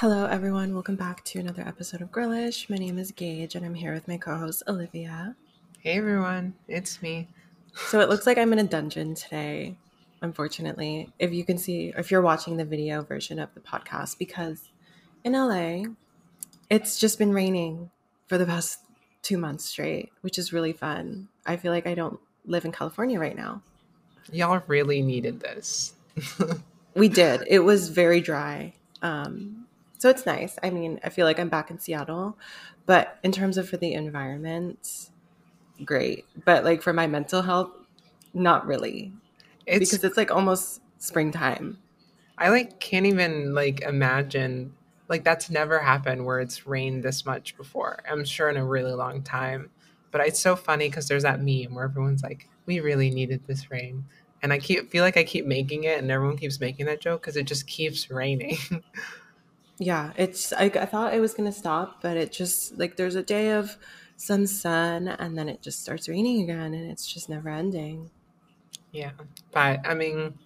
Hello, everyone. Welcome back to another episode of Girlish. My name is Gage, and I'm here with my co host, Olivia. Hey everyone, it's me. So it looks like I'm in a dungeon today, unfortunately. If you can see, if you're watching the video version of the podcast, because in LA, it's just been raining for the past two months straight, which is really fun. I feel like I don't live in California right now. Y'all really needed this. We did. It was very dry. Um, so it's nice. I mean, I feel like I'm back in Seattle, but in terms of for the environment, great. But like for my mental health, not really. It's because it's like almost springtime. I like can't even like imagine like that's never happened where it's rained this much before. I'm sure in a really long time. But it's so funny because there's that meme where everyone's like, "We really needed this rain," and I keep feel like I keep making it, and everyone keeps making that joke because it just keeps raining. Yeah, it's I, I thought it was gonna stop, but it just like there's a day of some sun and then it just starts raining again and it's just never ending. yeah, but I mean,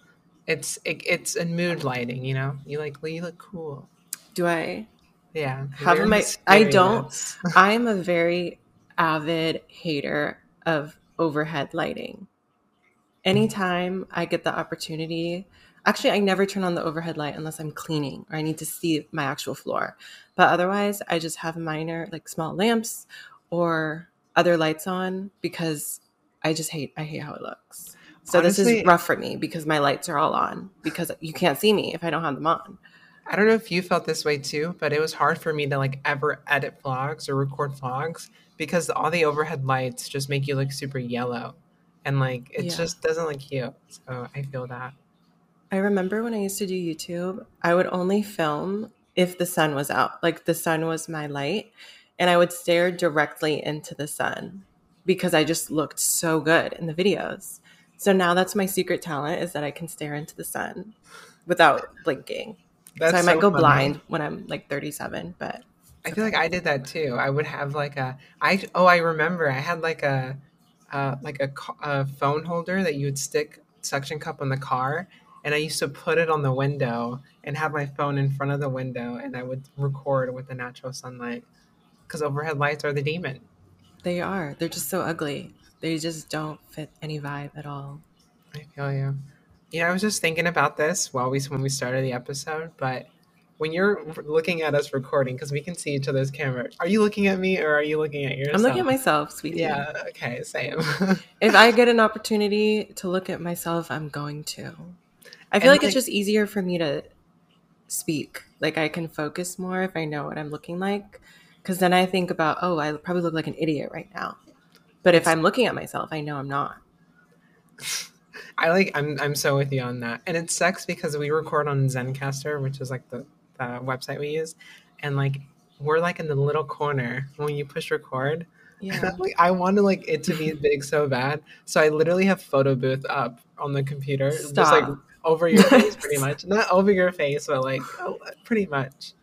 it's it, it's a mood lighting. You know, you like you look cool. Do I Yeah, have my I don't. I'm a very avid hater of overhead lighting. Mm-hmm. Anytime I get the opportunity, actually, I never turn on the overhead light unless I'm cleaning or I need to see my actual floor. But otherwise, I just have minor, like small lamps or other lights on because I just hate, I hate how it looks. So this is rough for me because my lights are all on because you can't see me if I don't have them on. I don't know if you felt this way too, but it was hard for me to like ever edit vlogs or record vlogs because all the overhead lights just make you look super yellow. And like it Yeah. just doesn't look cute. So I feel that. I remember when I used to do YouTube, I would only film if the sun was out. Like the sun was my light, and I would stare directly into the sun because I just looked so good in the videos. So now that's my secret talent is that I can stare into the sun without blinking. That's so I might so go funny. blind when I'm like 37, but I feel like I did that too. I would have like a I oh I remember I had like a uh, like a, a phone holder that you would stick suction cup on the car, and I used to put it on the window and have my phone in front of the window, and I would record with the natural sunlight because overhead lights are the demon. they are. They're just so ugly. They just don't fit any vibe at all. I feel you. You know, I was just thinking about this while we when we started the episode, but when you're looking at us recording, because we can see each other's camera, are you looking at me or are you looking at yourself? I'm looking at myself, sweetie. Yeah. Okay. Same. if I get an opportunity to look at myself, I'm going to. I feel And, like, it's just easier for me to speak. Like I can focus more if I know what I'm looking like. Because then I think about, oh, I probably look like an idiot right now. But if I'm looking at myself, I know I'm not. I like. I'm. I'm so with you on that, and it sucks because we record on Zencastr, which is like the, the website we use, and like we're like in the little corner when you push record. Yeah. Like, I want to like it to be big so bad, so I literally have photo booth up on the computer, just like Stop. Over your face, pretty much. Not over your face, but like oh, pretty much.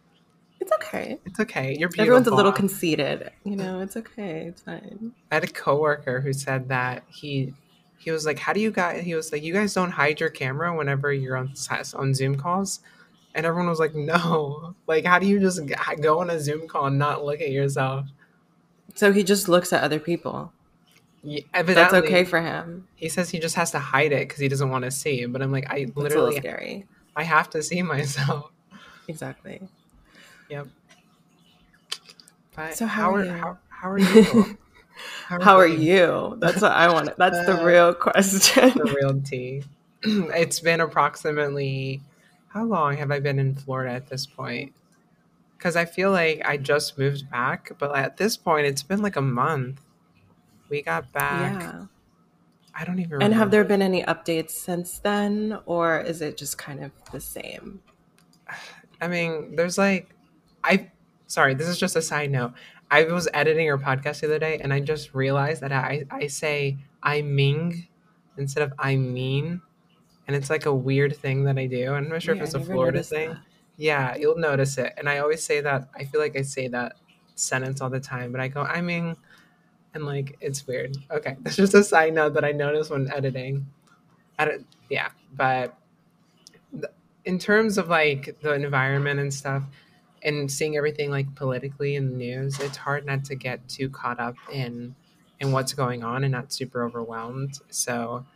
It's okay. It's okay. You're beautiful. Everyone's a little conceited. You know, it's okay. It's fine. I had a coworker who said that he he was like, "How do you guys?" He was like, "You guys don't hide your camera whenever you're on on Zoom calls," and everyone was like, "No, like, how do you just go on a Zoom call and not look at yourself?" So he just looks at other people. Yeah, That's okay for him. He says he just has to hide it because he doesn't want to see. But I'm like, I little literally, scary. I have to see myself. Exactly. But So how are you? how, how are you? How are you? That's what I want. That's the Uh, real question. the real tea. it's been approximately how long have I been in Florida at this point? Because I feel like I just moved back, but at this point, it's been like a month. We got back. Yeah. I don't even. And have there been any updates since then, or is it just kind of the same? I mean, there's like, I. Sorry, this is just a side note. I was editing your podcast the other day, and I just realized that I I say I ming instead of I mean, and it's like a weird thing that I do. I'm not sure Yeah, if it's I a Florida thing. that. Yeah, you'll notice it. And I always say that. I feel like I say that sentence all the time, but I go, I mean, and like it's weird. Okay, that's just a side note that I noticed when editing. Yeah, but th- in terms of like the environment and stuff, and seeing everything like politically in the news, it's hard not to get too caught up in in what's going on and not super overwhelmed. So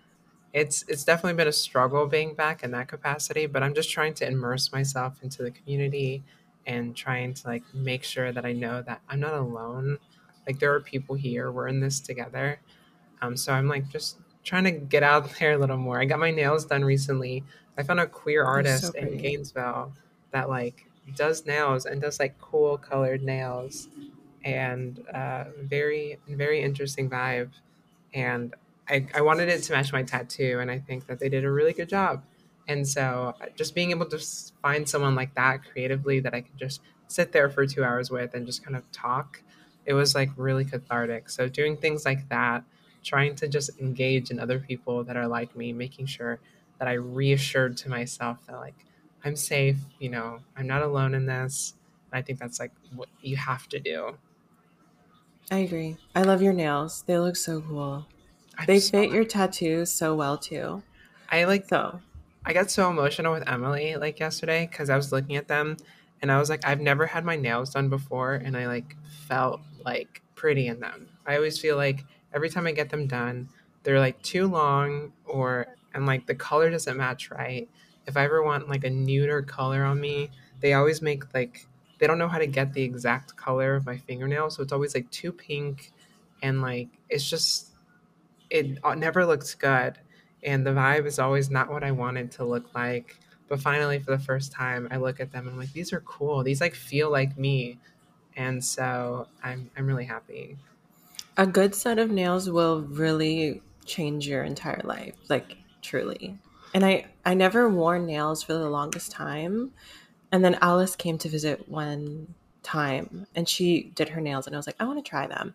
it's it's definitely been a struggle being back in that capacity, but I'm just trying to immerse myself into the community and trying to like make sure that I know that I'm not alone. Like there are people here, we're in this together. Um, so I'm like just trying to get out there a little more. I got my nails done recently. I found a queer artist so in Gainesville that like does nails and does like cool colored nails and uh, very very interesting vibe and I, I wanted it to match my tattoo and i think that they did a really good job and so uh, just being able to find someone like that creatively that i could just sit there for two hours with and just kind of talk it was like really cathartic so doing things like that trying to just engage in other people that are like me making sure that i reassured to myself that like I'm safe, you know, I'm not alone in this. I think that's like what you have to do. I agree. I love your nails. They look so cool. I'm they so fit your tattoos so well too. I like so I got so emotional with Emily like yesterday because I was looking at them and I was like, I've never had my nails done before and I like felt like pretty in them. I always feel like every time I get them done, they're like too long or and like the color doesn't match right if I ever want like a nuder color on me, they always make like they don't know how to get the exact color of my fingernail, so it's always like too pink and like it's just it uh, never looks good and the vibe is always not what I wanted to look like. But finally for the first time I look at them and I'm like these are cool. These like feel like me. And so I'm I'm really happy. A good set of nails will really change your entire life, like truly and I I never wore nails for the longest time. And then Alice came to visit one time and she did her nails and I was like, I want to try them.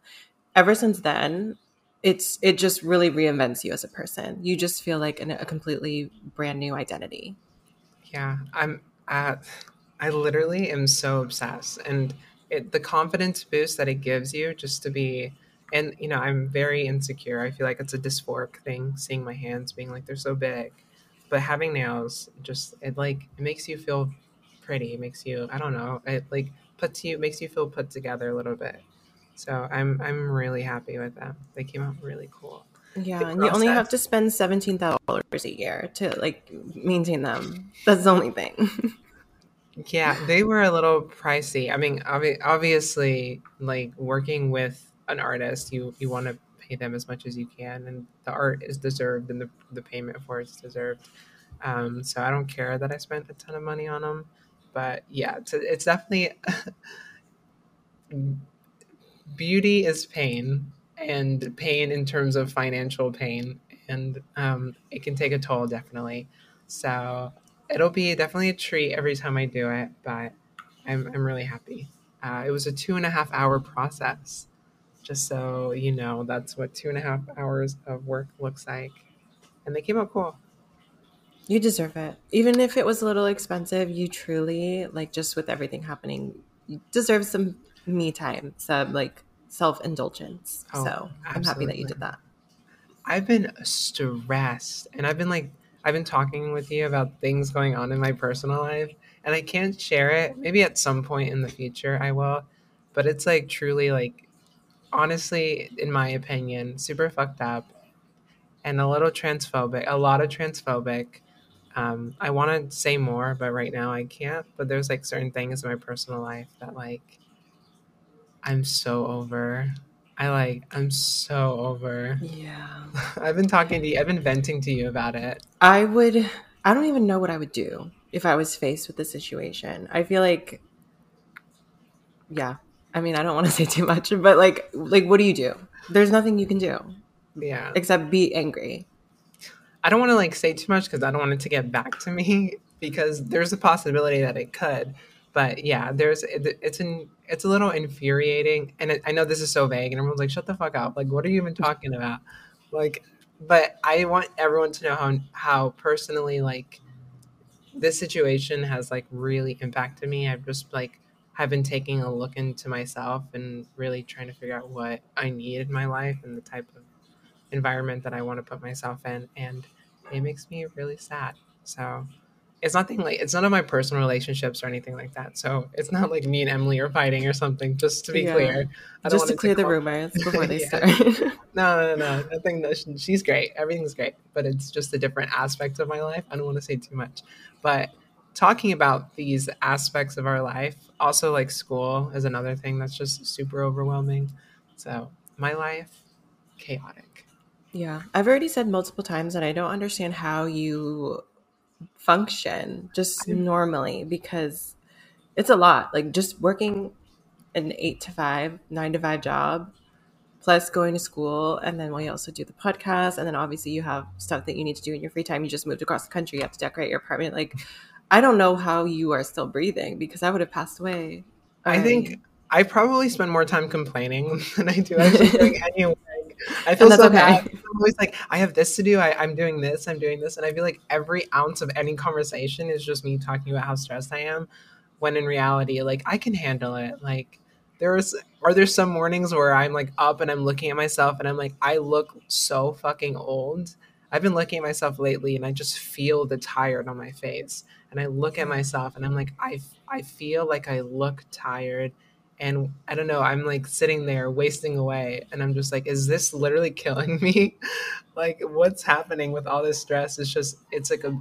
Ever since then, it's it just really reinvents you as a person. You just feel like an, a completely brand new identity. Yeah, I'm at I literally am so obsessed and it, the confidence boost that it gives you just to be and you know i'm very insecure. I feel like it's a dysphoric thing seeing my hands being like they're so big. But having nails just it like it makes you feel pretty. It makes you i don't know it like puts you makes you feel put together a little bit. So i'm i'm really happy with them. They came out really cool. Yeah and you only have to spend $17000 a year to like maintain them. That's the only thing yeah they were a little pricey i mean ob- obviously like working with an artist you you want to pay them as much as you can, and the art is deserved, and the the payment for it's deserved. Um, so I don't care that I spent a ton of money on them, but yeah, it's, it's definitely beauty is pain, and pain in terms of financial pain, and um, it can take a toll definitely. So it'll be definitely a treat every time I do it, but I'm I'm really happy. Uh, it was a two and a half hour process just so you know, that's what two and a half hours of work looks like. And they came out cool. You deserve it. Even if it was a little expensive, you truly, like, just with everything happening, you deserve some me time, some like self indulgence. Oh, so absolutely. I'm happy that you did that. I've been stressed and I've been like, I've been talking with you about things going on in my personal life and I can't share it. Maybe at some point in the future I will, but it's like truly like honestly, in my opinion, super fucked up and a little transphobic, a lot of transphobic. Um, I want to say more, but right now I can't. But there's like certain things in my personal life that like I'm so over. I like I'm so over. Yeah. I've been talking to you. I've been venting to you about it. I would. I don't even know what I would do if I was faced with the situation. I feel like, yeah, I mean, I don't want to say too much, but like, like, what do you do? There's nothing you can do. Yeah. Except be angry. I don't want to like say too much because I don't want it to get back to me because there's a possibility that it could. But yeah, there's it, it's an it's a little infuriating, and it, I know this is so vague, and everyone's like, "Shut the fuck up!" Like, what are you even talking about? Like, but I want everyone to know how how personally like this situation has like really impacted me. I've just like have been taking a look into myself and really trying to figure out what I need in my life and the type of environment that I want to put myself in. And it makes me really sad. So it's nothing like it's none of my personal relationships or anything like that. So it's not like me and Emily are fighting or something. Just to be Yeah. clear, I Just to clear the rumors before they start. No, no, no, nothing. No, she's great. Everything's great, but it's just a different aspect of my life. I don't want to say too much, but talking about these aspects of our life, also like school is another thing that's just super overwhelming. So my life, chaotic. yeah. I've already said multiple times that I don't understand how you function just normally because it's a lot. Like just working an eight to five, nine to five job, plus going to school, and then we also do the podcast, and then obviously you have stuff that you need to do in your free time. You just moved across the country, you have to decorate your apartment. Like, I don't know how you are still breathing because I would have passed away. I already. think I probably spend more time complaining than I do actually doing any. I feel so okay. bad. I'm always like, I have this to do. I, I'm doing this. I'm doing this, and I feel like every ounce of any conversation is just me talking about how stressed I am. When in reality, like I can handle it. Like there's are there some mornings where I'm like up and I'm looking at myself and I'm like, I look so fucking old. I've been looking at myself lately and I just feel the tired on my face. And I look at myself and I'm like, I I feel like I look tired and I don't know, I'm like sitting there wasting away and I'm just like, is this literally killing me? like what's happening with all this stress? It's just it's like a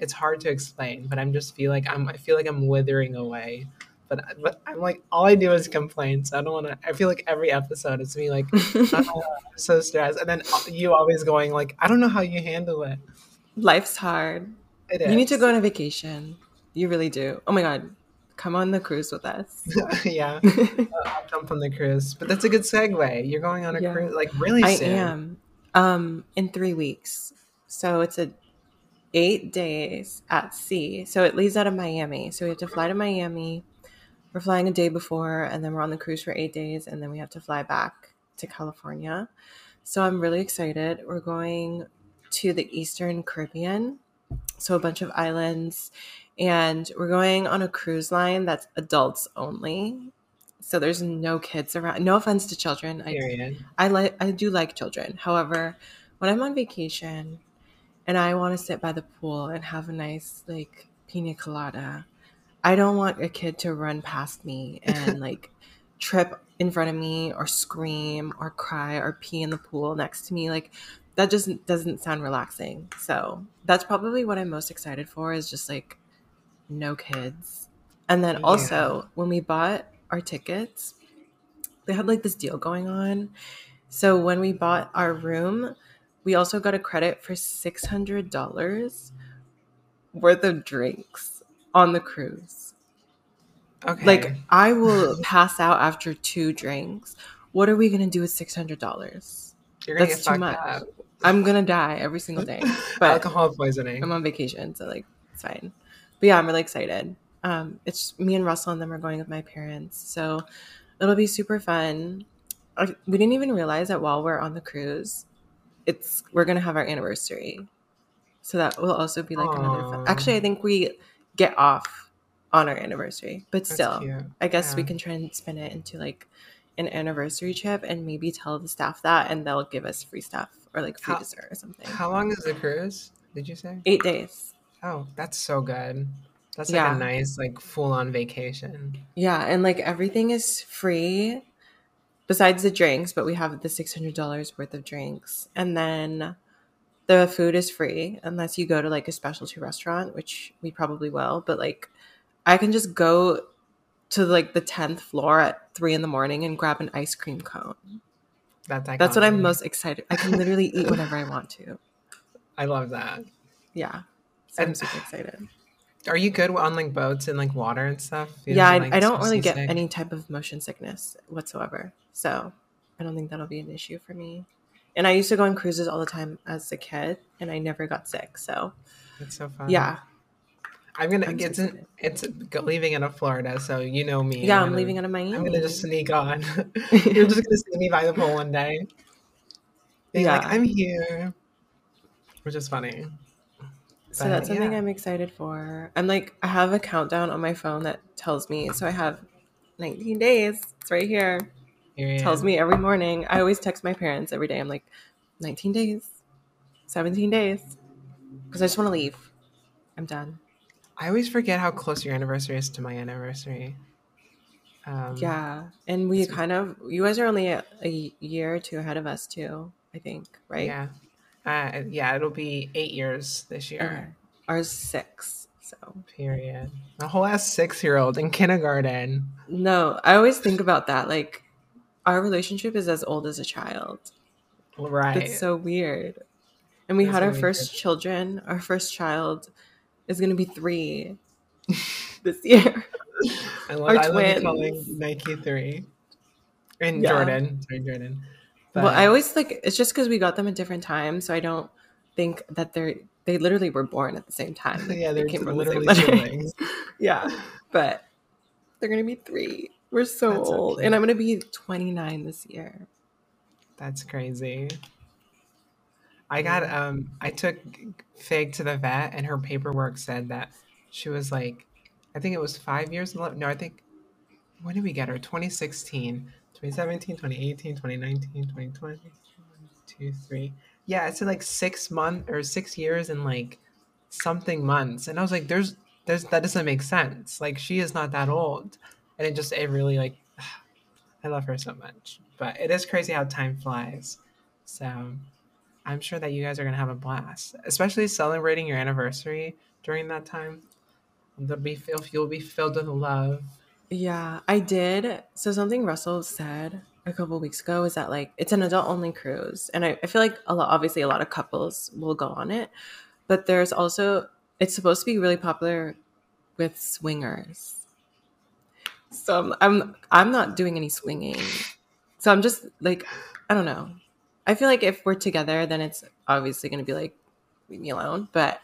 it's hard to explain, but I'm just feel like I'm I feel like I'm withering away. But but I'm like all I do is complain, so I don't want to. I feel like every episode it's me like "Oh, I'm so stressed, and then you always going like I don't know how you handle it. life's hard. It You need to go on a vacation. You really do. Oh my god, come on the cruise with us. yeah, I'll jump on the cruise, but that's a good segue. You're going on a Yeah. cruise like really I soon. am. Um, in three weeks. So it's a eight days at sea. So it leaves out of Miami. So we have to fly to Miami. We're flying a day before, and then we're on the cruise for eight days, and then we have to fly back to California. So I'm really excited. We're going to the Eastern Caribbean, so a bunch of islands, and we're going on a cruise line that's adults only. So there's no kids around. No offense to children. I Period. I like I do like children. However, when I'm on vacation and I want to sit by the pool and have a nice like pina colada, I don't want a kid to run past me and like trip in front of me or scream or cry or pee in the pool next to me. Like that just doesn't sound relaxing. So that's probably what I'm most excited for is just like no kids. And then Yeah. also when we bought our tickets, they had like this deal going on. So when we bought our room, we also got a credit for six hundred dollars worth of drinks on the cruise. Okay. Like I will pass out after two drinks. What are we gonna do with six hundred dollars? you're gonna that's too much. up. I'm gonna die every single day. But Alcohol poisoning. I'm on vacation, so like it's fine. But yeah, I'm really excited. Um, it's me and Russell and them are going with my parents, so it'll be super fun. We didn't even realize that while we're on the cruise, it's we're gonna have our anniversary, so that will also be like another fun. Actually, I think we get off on our anniversary, but That's still, cute. I guess we can try and spin it into like an anniversary trip and maybe tell the staff that, and they'll give us free stuff or like free How- dessert or something. How long is the cruise? Did you say? Eight days. Oh, that's so good. That's like Yeah. a nice, like full on vacation. Yeah, and like everything is free besides the drinks, but we have the $600 worth of drinks. And then the food is free unless you go to like a specialty restaurant, which we probably will. But like, I can just go to like the 10th floor at three in the morning and grab an ice cream cone. That's That's what I'm most excited. I can literally eat whatever I want to. I love that. Yeah. So I'm super excited. Are you good on like boats and like water and stuff? You yeah, I, like, I don't really get seasick? any type of motion sickness whatsoever. So I don't think that'll be an issue for me. And I used to go on cruises all the time as a kid, and I never got sick. So That's so fun. yeah, I'm gonna. I'm it's excited. it's leaving out of Florida, so you know me. yeah, I'm gonna- leaving out of Miami. I'm gonna just sneak on. You're just gonna see me by the pool one day. Being like, Yeah. I'm here, which is funny. So but, that's something yeah. I'm excited for. I'm like, I have a countdown on my phone that tells me. So I have 19 days. It's right here. Period. tells me every morning. I always text my parents every day. I'm like, 19 days, 17 days, because I just want to leave. I'm done. I always forget how close your anniversary is to my anniversary. Um, yeah, and we kind of you guys are only a, a, year or two ahead of us too. I think, right? Yeah, uh, yeah. It'll be eight years this year. Okay. Ours six. So period. A whole ass six year old in kindergarten. No, I always think about that. Like, our relationship is as old as a child. Right. It's so weird. And we That's had our first good. children. Our first child is going to be three this year. I love, Our I twins. love calling Nike three. And yeah. Jordan. Sorry, Jordan. But... Well, I always like it's just because we got them at different times, so I don't think that they're they literally were born at the same time. yeah, they're they literally the siblings. yeah, but they're gonna be three. We're so That's old, and I'm gonna be 29 this year. That's crazy. I got um I took Fig to the vet and her paperwork said that she was like I think it was 5 years no I think when did we get her 2016 2017 2018 2019 2020 two three. Yeah it's like six months or six years and like something months. And I was like there's there's that doesn't make sense. Like she is not that old. And it just it really like I love her so much. But it is crazy how time flies. So I'm sure that you guys are going to have a blast, especially celebrating your anniversary during that time. They'll be you'll be filled with love. Yeah, I did. So something Russell said a couple weeks ago is that like it's an adult only cruise, and I, I feel like a lot, obviously a lot of couples will go on it, but there's also it's supposed to be really popular with swingers. So I'm I'm, I'm not doing any swinging. So I'm just like I don't know. I feel like if we're together, then it's obviously going to be like, leave me alone. But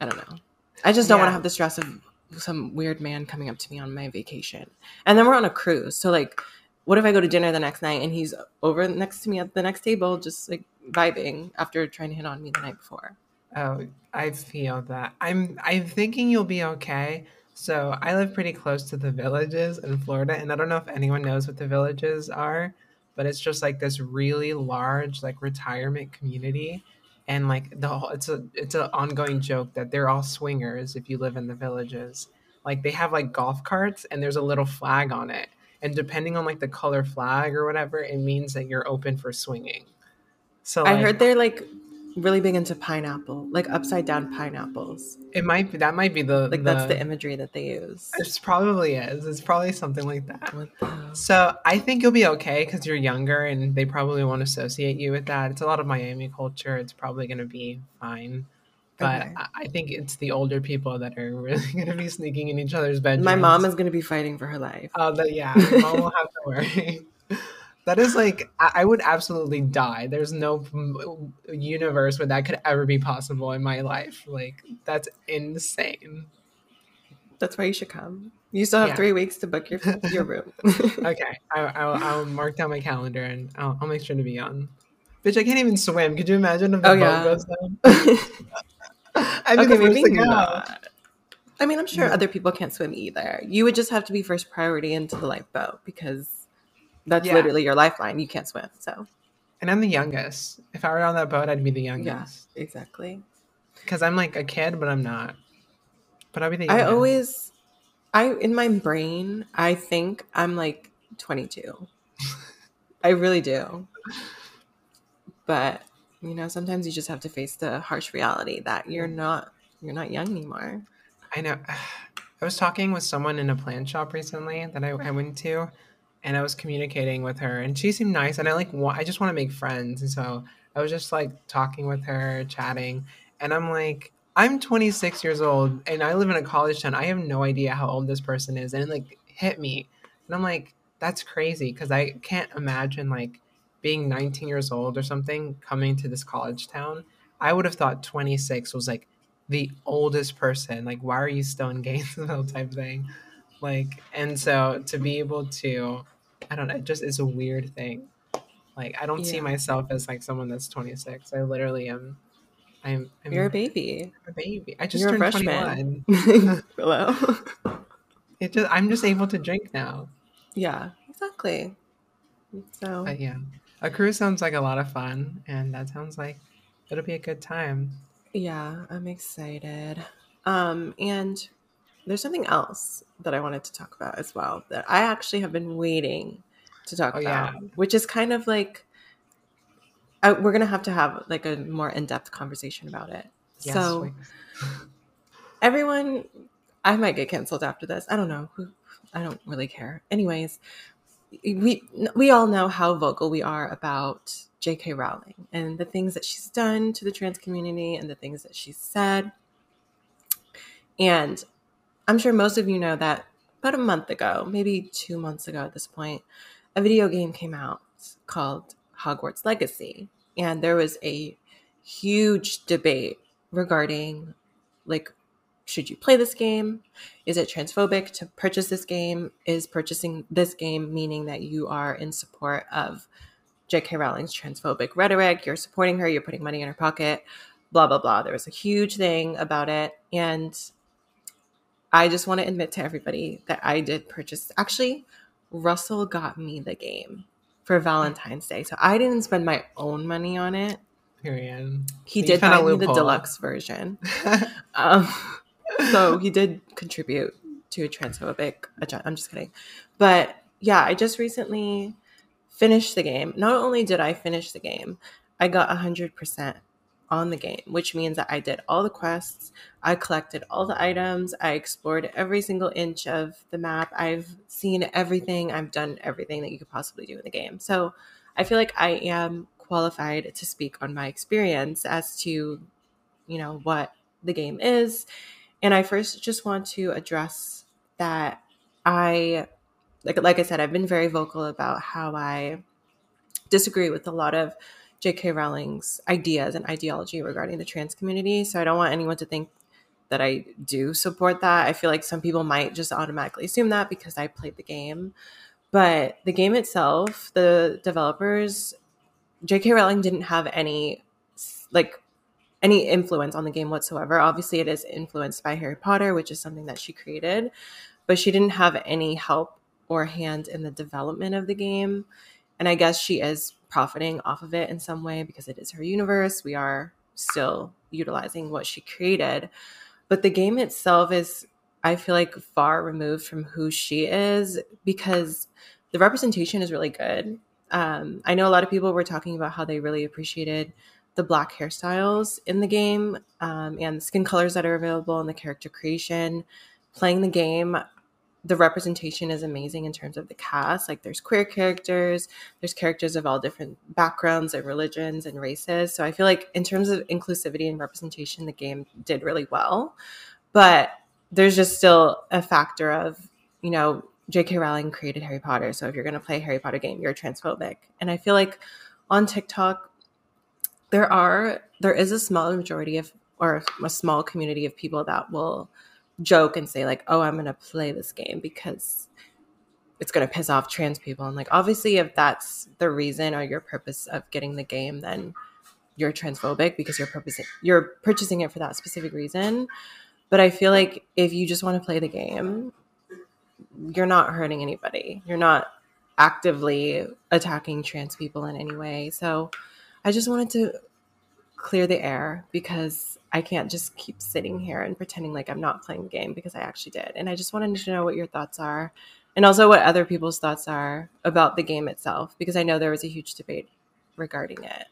I don't know. I just don't yeah. want to have the stress of some weird man coming up to me on my vacation. And then we're on a cruise. So, like, what if I go to dinner the next night and he's over next to me at the next table, just like vibing after trying to hit on me the night before? Oh, I feel that. I'm I'm thinking you'll be okay. So I live pretty close to the villages in Florida, and I don't know if anyone knows what the villages are but it's just like this really large like retirement community and like the whole it's a it's an ongoing joke that they're all swingers if you live in the villages. Like they have like golf carts and there's a little flag on it. And depending on like the color flag or whatever it means that you're open for swinging. So like, i heard they're like really big into pineapple, like upside down pineapples. It might be that might be the like the, that's the imagery that they use. It probably is. It's probably something like that. So I think you'll be okay because you're younger and they probably won't associate you with that. It's a lot of Miami culture. It's probably going to be fine. But okay. I think it's the older people that are really going to be sneaking in each other's bedrooms. My mom is going to be fighting for her life. Oh, uh, yeah. mom will have to worry. That is like I would absolutely die. There's no universe where that could ever be possible in my life. Like that's insane. That's why you should come. You still have yeah. three weeks to book your your room. okay, I, will I'll mark down my calendar and I'll, I'll make sure to be on. Bitch, I can't even swim. Could you imagine if the oh, boat yeah. goes down? I'd okay, the first to go. Not. I mean, I'm sure yeah. other people can't swim either. You would just have to be first priority into the lifeboat because that's yeah. literally your lifeline. You can't swim, so. And I'm the youngest. If I were on that boat, I'd be the youngest. Yeah, exactly. Because I'm like a kid, but I'm not. But I'll be the. Youngest. I always, I in my brain, I think I'm like 22. I really do. But you know, sometimes you just have to face the harsh reality that you're not you're not young anymore. I know. I was talking with someone in a plant shop recently that I, I went to, and I was communicating with her, and she seemed nice, and I like I just want to make friends, and so I was just like talking with her, chatting, and I'm like, I'm 26 years old, and I live in a college town. I have no idea how old this person is, and it like hit me, and I'm like, that's crazy because I can't imagine like being 19 years old or something coming to this college town. I would have thought 26 was like the oldest person. Like, why are you still in Gainesville type thing? Like, and so to be able to, I don't know, it just is a weird thing. Like, I don't yeah. see myself as like someone that's 26. I literally am. I'm. I'm You're a baby. I'm a baby. I just You're turned 21. Hello. it just. I'm just able to drink now. Yeah. Exactly. So. But yeah, a cruise sounds like a lot of fun, and that sounds like it'll be a good time. Yeah, I'm excited. Um, and there's something else that I wanted to talk about as well that I actually have been waiting to talk Oh, about, yeah. which is kind of like uh, we're gonna have to have like a more in-depth conversation about it. Yes, so everyone, I might get canceled after this. I don't know. I don't really care. Anyways, we we all know how vocal we are about J.K. Rowling and the things that she's done to the trans community and the things that she's said. And I'm sure most of you know that about a month ago, maybe two months ago at this point, a video game came out called Hogwarts Legacy. And there was a huge debate regarding like, should you play this game? Is it transphobic to purchase this game? Is purchasing this game meaning that you are in support of J.K. Rowling's transphobic rhetoric? You're supporting her, you're putting money in her pocket, blah, blah, blah. There was a huge thing about it. And I just want to admit to everybody that I did purchase. Actually, Russell got me the game for Valentine's Day. So I didn't spend my own money on it. Period. He You did buy me the deluxe version. Um, so he did contribute to a transphobic agenda. I'm just kidding. But yeah, I just recently finished the game. Not only did I finish the game, I got 100% on the game, which means that I did all the quests, I collected all the items, I explored every single inch of the map, I've seen everything, I've done everything that you could possibly do in the game. So I feel like I am qualified to speak on my experience as to, you know, what the game is. And I first just want to address that I like like I said, I've been very vocal about how I disagree with a lot of J.K. Rowling's ideas and ideology regarding the trans community. So I don't want anyone to think that I do support that. I feel like some people might just automatically assume that because I played the game. But the game itself, the developers, J.K. Rowling didn't have any like any influence on the game whatsoever. Obviously, it is influenced by Harry Potter, which is something that she created, but she didn't have any help or hand in the development of the game. And I guess she is profiting off of it in some way because it is her universe. We are still utilizing what she created. But the game itself is, I feel like, far removed from who she is because the representation is really good. Um, I know a lot of people were talking about how they really appreciated the black hairstyles in the game um, and the skin colors that are available and the character creation. Playing the game, the representation is amazing in terms of the cast. Like there's queer characters, there's characters of all different backgrounds and religions and races. So I feel like in terms of inclusivity and representation, the game did really well. But there's just still a factor of, you know, J.K. Rowling created Harry Potter. So if you're going to play a Harry Potter game, you're transphobic. And I feel like on TikTok, there are there is a small majority of or a small community of people that will joke and say like oh i'm going to play this game because it's going to piss off trans people. And like obviously if that's the reason or your purpose of getting the game then you're transphobic because you're purposing you're purchasing it for that specific reason. But i feel like if you just want to play the game you're not hurting anybody. You're not actively attacking trans people in any way. So I just wanted to clear the air because I can't just keep sitting here and pretending like I'm not playing the game because I actually did. And I just wanted to know what your thoughts are and also what other people's thoughts are about the game itself because I know there was a huge debate regarding it.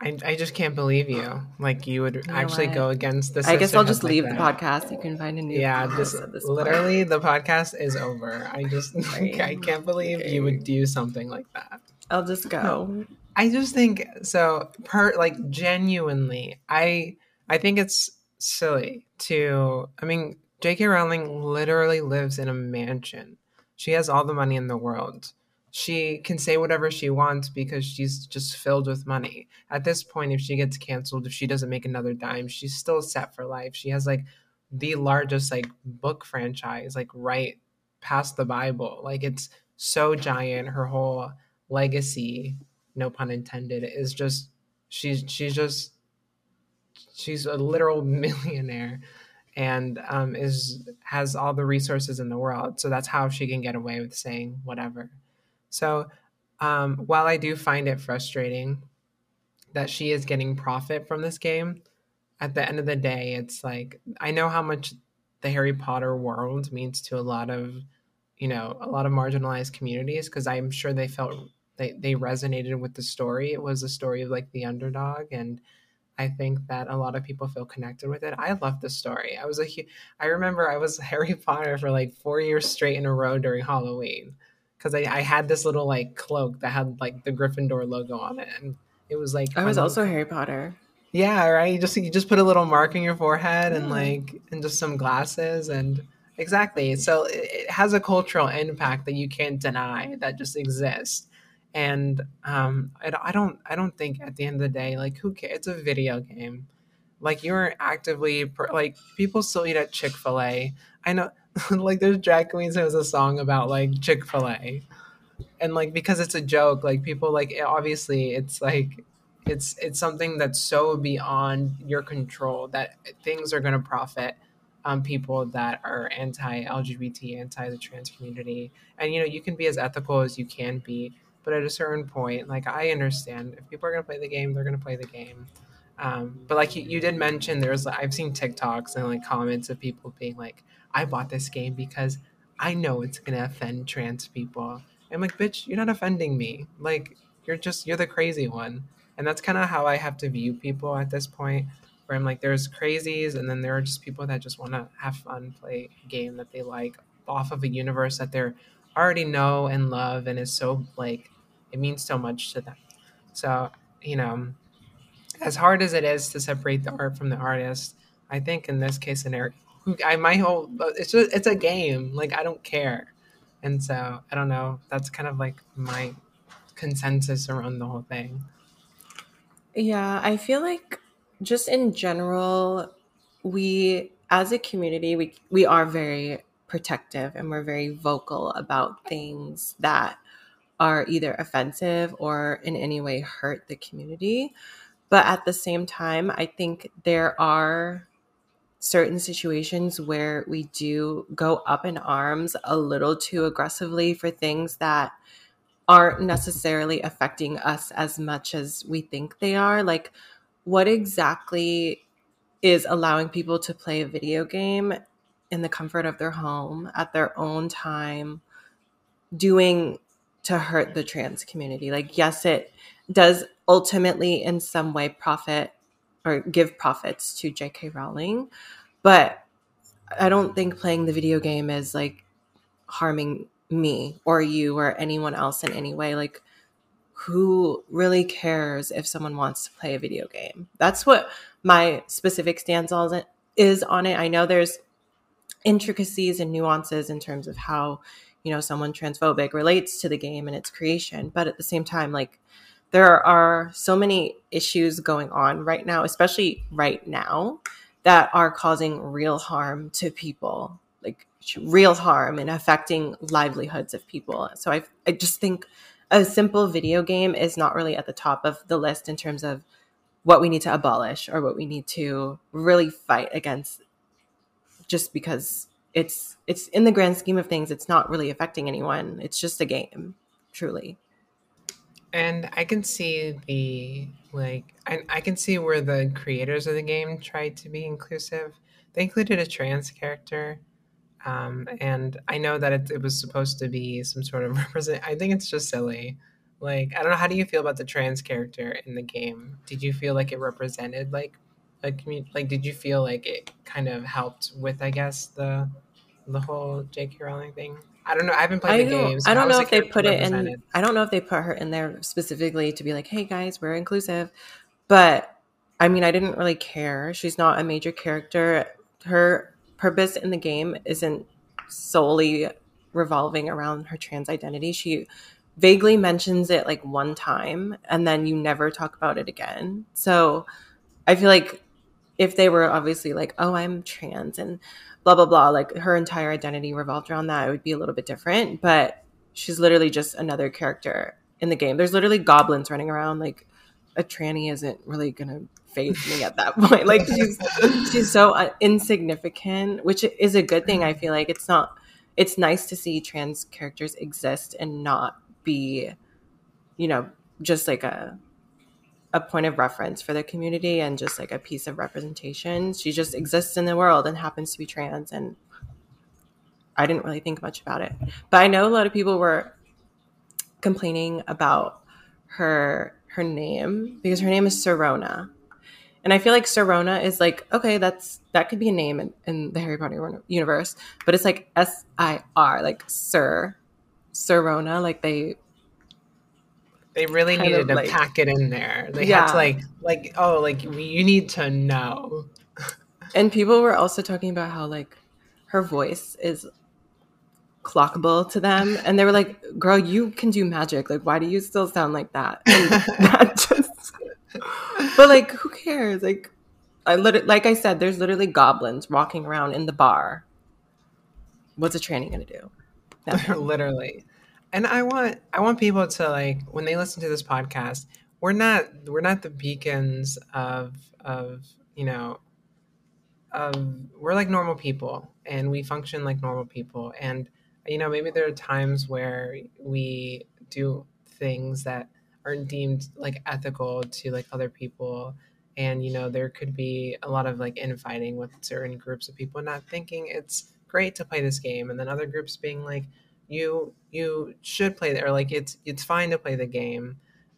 I, I just can't believe you. Like you would know actually what? go against this. I guess I'll just like leave that. the podcast. You can find a new Yeah, podcast just at this point. literally the podcast is over. I just Right. I can't believe Okay. you would do something like that. I'll just go. I just think so per like genuinely I I think it's silly to I mean JK Rowling literally lives in a mansion. She has all the money in the world. She can say whatever she wants because she's just filled with money. At this point if she gets canceled if she doesn't make another dime, she's still set for life. She has like the largest like book franchise like right past the Bible. Like it's so giant her whole legacy no pun intended is just she's she's just she's a literal millionaire and um, is has all the resources in the world. So that's how she can get away with saying whatever. So um, while i do find it frustrating that she is getting profit from this game at the end of the day, it's like I know how much the Harry Potter world means to a lot of, you know, a lot of marginalized communities because I'm sure they felt they they resonated with the story. It was a story of like the underdog and I think that a lot of people feel connected with it. I love the story. I was a I remember I was Harry Potter for like 4 years straight in a row during Halloween because I, I had this little like cloak that had like the Gryffindor logo on it and it was like I was also Harry Potter. Yeah, right. You just you just put a little mark in your forehead and like and just some glasses and exactly. So it, it has a cultural impact that you can't deny that just exists and um, I, I don't I don't think at the end of the day like who cares it's a video game. Like you're actively like people still eat at chick-fil-a. I know like there's drag queens has a song about like chick-fil-a. And like because it's a joke like people like obviously it's like it's it's something that's so beyond your control that things are going to profit um, people that are anti-lgbt anti the trans community. And you know you can be as ethical as you can be but at a certain point, like I understand if people are gonna play the game, they're gonna play the game. Um, but like you, you did mention, there's I've seen TikToks and like comments of people being like, "I bought this game because I know it's gonna offend trans people." I'm like, "Bitch, you're not offending me. Like you're just you're the crazy one." And that's kind of how I have to view people at this point. Where I'm like, there's crazies, and then there are just people that just want to have fun, play a game that they like off of a universe that they're already know and love, and is so like it means so much to them. So, you know, as hard as it is to separate the art from the artist, I think in this case scenario, I my whole it's just it's a game. Like I don't care, and so I don't know. That's kind of like my consensus around the whole thing. Yeah, I feel like just in general, we as a community, we we are very protective and we're very vocal about things that are either offensive or in any way hurt the community. But at the same time, I think there are certain situations where we do go up in arms a little too aggressively for things that aren't necessarily affecting us as much as we think they are. Like, what exactly is allowing people to play a video game in the comfort of their home at their own time, doing to hurt the trans community. Like, yes, it does ultimately in some way profit or give profits to J.K. Rowling, but I don't think playing the video game is like harming me or you or anyone else in any way. Like, who really cares if someone wants to play a video game? That's what my specific stance is on it. I know there's intricacies and nuances in terms of how you know someone transphobic relates to the game and its creation but at the same time like there are so many issues going on right now especially right now that are causing real harm to people like real harm and affecting livelihoods of people. So i i just think a simple video game is not really at the top of the list in terms of what we need to abolish or what we need to really fight against just because it's it's in the grand scheme of things it's not really affecting anyone. It's just a game truly. And i can see the like I, I can see where the creators of the game tried to be inclusive. They included a trans character um, and i know that it, it was supposed to be some sort of represent i think it's just silly. Like i don't know how do you feel about the trans character in the game? Did you feel like it represented like community like did you feel like it kind of helped with i guess the the whole J.K. Rowling thing? I don't know. I haven't played I the games. So I don't know if they put it in. I don't know if they put her in there specifically to be like, "Hey guys, we're inclusive," but I mean, I didn't really care. She's not a major character. Her purpose in the game isn't solely revolving around her trans identity. She vaguely mentions it like one time and then you never talk about it again. So I feel like if they were obviously like, oh, I'm trans and blah blah blah like her entire identity revolved around that it would be a little bit different but she's literally just another character in the game. There's literally goblins running around like a tranny isn't really gonna phase me at that point. Like she's she's so uh, insignificant which is a good thing i feel like. It's not it's nice to see trans characters exist and not be you know just like a a point of reference for the community and just like a piece of representation. She just exists in the world and happens to be trans and I didn't really think much about it. But I know a lot of people were complaining about her her name because her name is Sirona. And I feel like Sirona is like, okay, that's that could be a name in, in the Harry Potter universe, but it's like S I R, like Sir Sirona, like they they really needed to like, pack it in there. They yeah. had to like like oh like you need to know. and people were also talking about how like her voice is clockable to them. And they were like girl you can do magic. Like why do you still sound like that? That just but like who cares? Like i literally like i said there's literally goblins walking around in the bar. What's a tranny gonna do? Literally and i want i want people to like when they listen to this podcast we're not we're not the beacons of of you know of we're like normal people and we function like normal people. And you know, maybe there are times where we do things that aren't deemed like ethical to like other people. And you know there could be a lot of like infighting with certain groups of people not thinking it's great to play this game and then other groups being like you you should play or like it's it's fine to play the game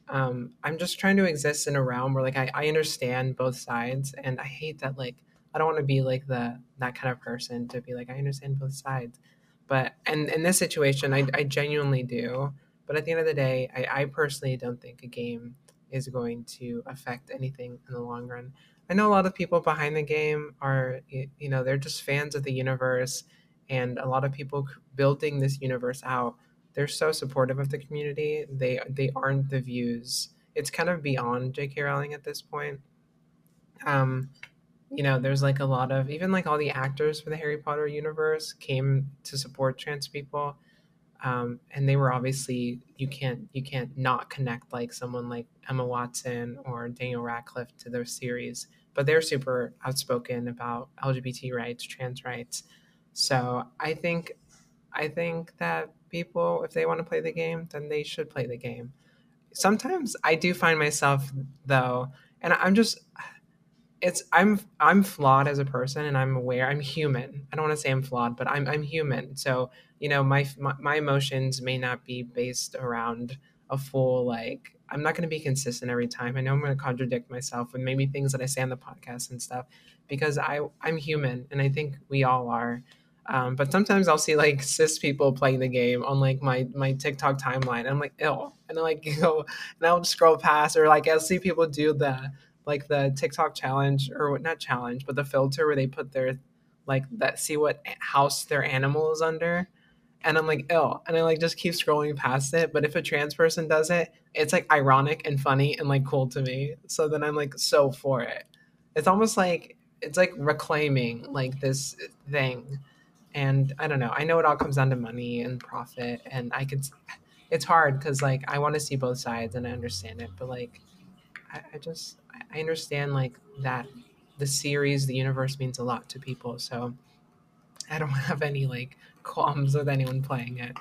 um, i'm just trying to exist in a realm where like I, I understand both sides and i hate that like i don't want to be like the that kind of person to be like i understand both sides but and in this situation, I, I genuinely do. But at the end of the day, I, I personally don't think a game is going to affect anything in the long run. I know a lot of people behind the game are, you know, they're just fans of the universe, and a lot of people building this universe out. They're so supportive of the community. They they aren't the views. It's kind of beyond J.K. Rowling at this point. Um, you know, there's like a lot of even like all the actors for the Harry Potter universe came to support trans people. Um, and they were obviously you can't you can't not connect like someone like Emma Watson or Daniel Radcliffe to their series, but they're super outspoken about LGBT rights, trans rights. So I think I think that people, if they want to play the game, then they should play the game. Sometimes I do find myself though, and I'm just it's I'm I'm flawed as a person and I'm aware I'm human. I don't want to say I'm flawed, but I'm I'm human. So, you know, my my, my emotions may not be based around a full like I'm not going to be consistent every time. I know I'm going to contradict myself with maybe things that I say on the podcast and stuff because I I'm human and I think we all are. Um, but sometimes I'll see like cis people playing the game on like my my TikTok timeline. I'm like, ill, and I like go and I'll scroll past or like I'll see people do the like the TikTok challenge or not challenge, but the filter where they put their like that see what house their animal is under. And I'm like, ill. And I like just keep scrolling past it. But if a trans person does it, it's like ironic and funny and like cool to me. So then I'm like so for it. It's almost like it's like reclaiming like this thing. And I don't know. I know it all comes down to money and profit. And I could it's hard because like I want to see both sides and I understand it, but like I, I just I understand like that the series, the universe means a lot to people. So I don't have any like qualms with anyone playing it.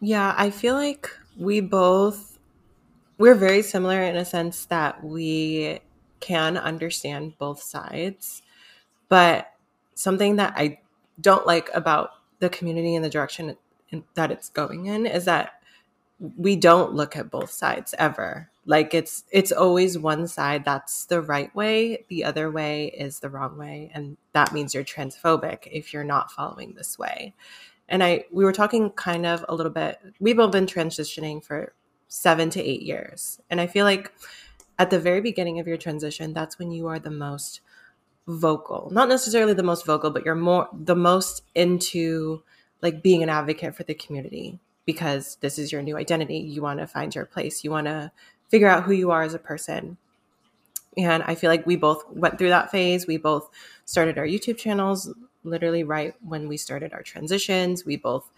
Yeah, I feel like we both we're very similar in a sense that we can understand both sides. But something that I don't like about the community and the direction that it's going in is that we don't look at both sides ever. Like it's it's always one side that's the right way the other way is the wrong way and that means you're transphobic if you're not following this way. And i we were talking kind of a little bit we've all been transitioning for seven to eight years. And i feel like at the very beginning of your transition that's when you are the most vocal not necessarily the most vocal but you're more the most into like being an advocate for the community because this is your new identity you want to find your place you want to figure out who you are as a person. And I feel like we both went through that phase. We both started our YouTube channels literally right when we started our transitions. We both,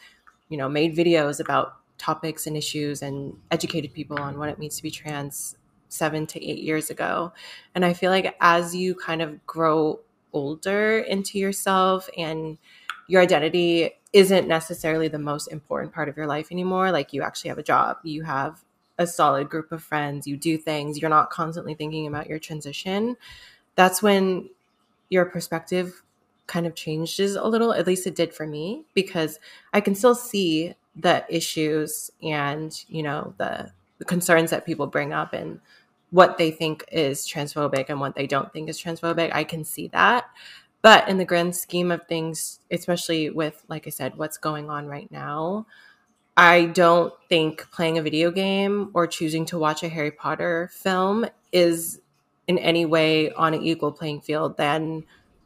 you know, made videos about topics and issues and educated people on what it means to be trans seven to eight years ago. And I feel like as you kind of grow older into yourself and your identity isn't necessarily the most important part of your life anymore, like you actually have a job, you have a solid group of friends, you do things, you're not constantly thinking about your transition, that's when your perspective kind of changes a little. At least it did for me because I can still see the issues and, you know, the, the concerns that people bring up and what they think is transphobic and what they don't think is transphobic. I can see that. But in the grand scheme of things, especially with, like I said, what's going on right now, I don't think playing a video game or choosing to watch a Harry Potter film is in any way on an equal playing field than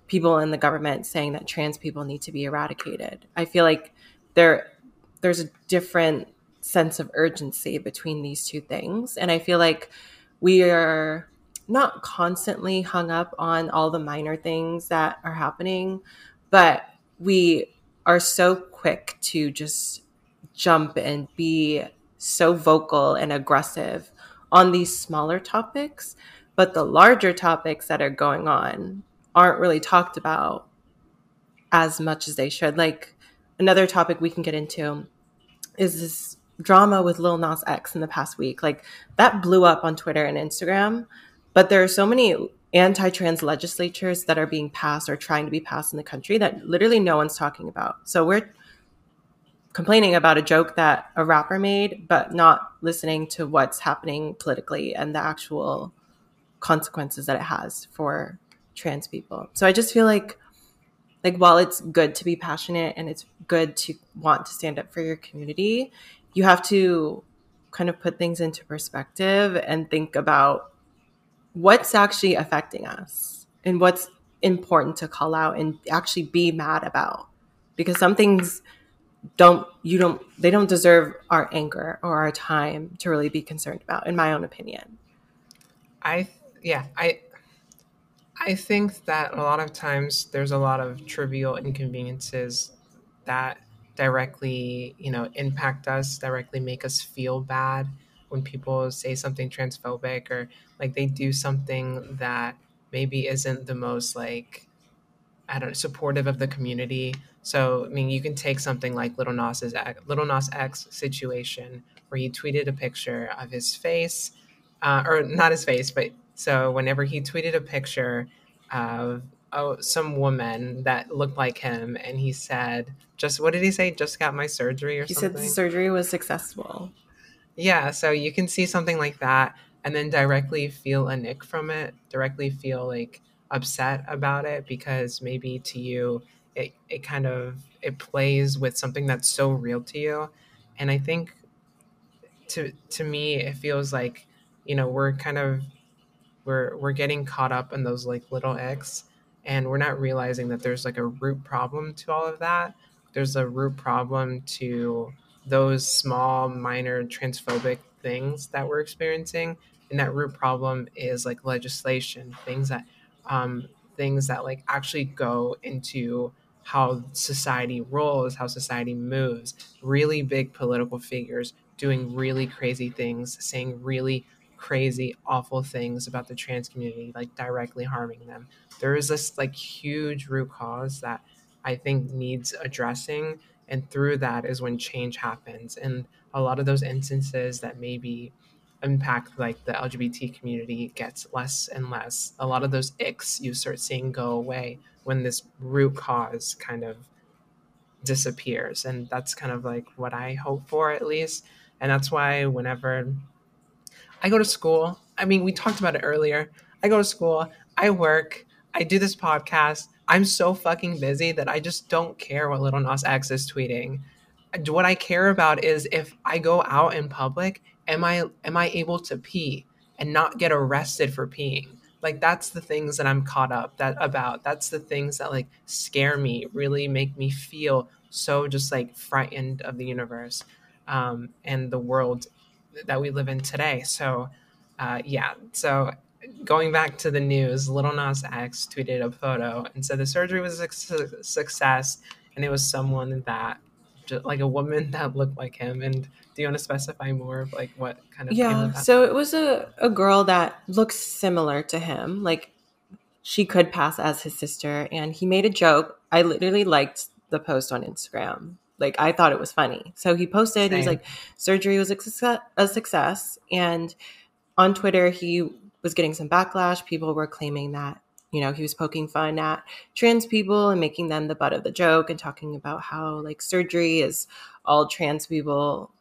people in the government saying that trans people need to be eradicated. I feel like there there's a different sense of urgency between these two things and I feel like we are not constantly hung up on all the minor things that are happening, but we are so quick to just jump and be so vocal and aggressive on these smaller topics. But the larger topics that are going on aren't really talked about as much as they should. Like another topic we can get into is this drama with Lil Nas X in the past week. Like that blew up on Twitter and Instagram, but there are so many anti-trans legislatures that are being passed or trying to be passed in the country that literally no one's talking about. So we're complaining about a joke that a rapper made, but not listening to what's happening politically and the actual consequences that it has for trans people. So I just feel like like while it's good to be passionate and it's good to want to stand up for your community, you have to kind of put things into perspective and think about what's actually affecting us and what's important to call out and actually be mad about. Because some things don't you don't they don't deserve our anger or our time to really be concerned about in my own opinion. I yeah i i think that a lot of times there's a lot of trivial inconveniences that directly you know impact us directly make us feel bad when people say something transphobic or like they do something that maybe isn't the most like I don't know, supportive of the community. So I mean, you can take something like Little Nas's Little Nas X situation, where he tweeted a picture of his face, uh, or not his face, but so whenever he tweeted a picture of oh, some woman that looked like him, and he said, "Just what did he say? Just got my surgery or he something." He said the surgery was successful. Yeah, so you can see something like that and then directly feel a nick from it, directly feel like upset about it because maybe to you it, it kind of it plays with something that's so real to you. And I think to to me it feels like, you know, we're kind of we're we're getting caught up in those like little X and we're not realizing that there's like a root problem to all of that. There's a root problem to those small, minor transphobic things that we're experiencing. And that root problem is like legislation, things that um, things that like actually go into how society rolls, how society moves. Really big political figures doing really crazy things, saying really crazy, awful things about the trans community, like directly harming them. There is this like huge root cause that I think needs addressing and through that is when change happens. And a lot of those instances that maybe impact like the lgbt community gets less and less. A lot of those icks you start seeing go away when this root cause kind of disappears. And that's kind of like what i hope for at least. And that's why whenever i go to school i mean we talked about it earlier i go to school i work i do this podcast I'm so fucking busy that I just don't care what Little Nas X is tweeting. What I care about is if I go out in public, am I am I able to pee and not get arrested for peeing? Like that's the things that I'm caught up that about. That's the things that like scare me, really make me feel so just like frightened of the universe um, and the world that we live in today. So uh, yeah, so going back to the news, Little Nas X tweeted a photo and said the surgery was a success, and it was someone that, just like a woman that looked like him. And do you want to specify more of like what kind of? Yeah, so it was a a girl that looks similar to him, like she could pass as his sister, and he made a joke. I literally liked the post on Instagram. Like I thought it was funny. So he posted, Same. he's like, surgery was a success, a success. And on Twitter, he was getting some backlash. People were claiming that, you know, he was poking fun at trans people and making them the butt of the joke and talking about how like surgery is all trans people.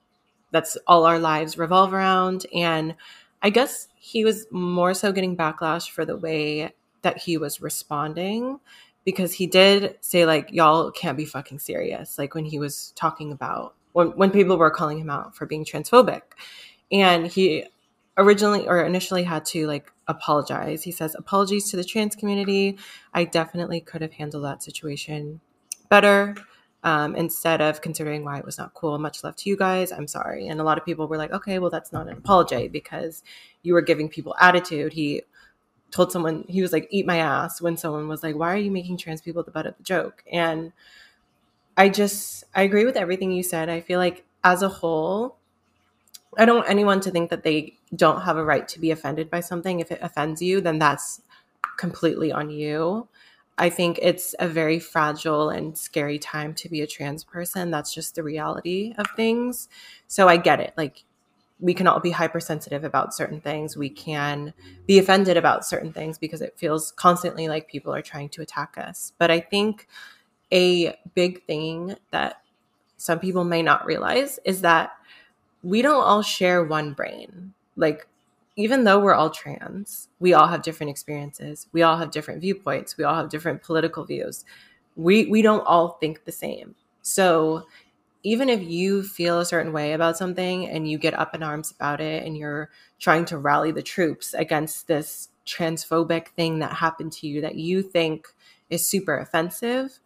That's all our lives revolve around. And I guess he was more so getting backlash for the way that he was responding because he did say like y'all can't be fucking serious like when he was talking about when when people were calling him out for being transphobic. And he originally or initially had to like apologize. He says apologies to the trans community. I definitely could have handled that situation better um, instead of considering why it was not cool. Much love to you guys. I'm sorry. And a lot of people were like okay well that's not an apology because you were giving people attitude. He told someone he was like eat my ass when someone was like why are you making trans people the butt of the joke? And i just i agree with everything you said. I feel like as a whole i don't want anyone to think that they don't have a right to be offended by something. If it offends you then that's completely on you. I think it's a very fragile and scary time to be a trans person. That's just the reality of things. So i get it. Like we can all be hypersensitive about certain things. We can be offended about certain things because it feels constantly like people are trying to attack us. But I think a big thing that some people may not realize is that we don't all share one brain. Like, even though we're all trans, we all have different experiences. We all have different viewpoints. We all have different political views. We we don't all think the same. So even if you feel a certain way about something and you get up in arms about it and you're trying to rally the troops against this transphobic thing that happened to you that you think is super offensive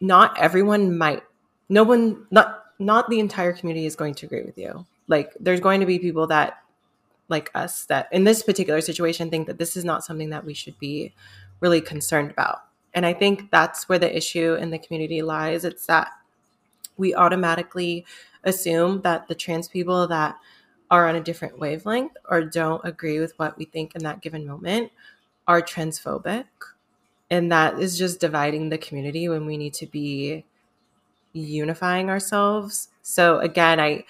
not everyone might no one not not the entire community is going to agree with you. Like there's going to be people that like us that in this particular situation think that this is not something that we should be really concerned about. And i think that's where the issue in the community lies. It's that we automatically assume that the trans people that are on a different wavelength or don't agree with what we think in that given moment are transphobic. And that is just dividing the community when we need to be unifying ourselves. So again, I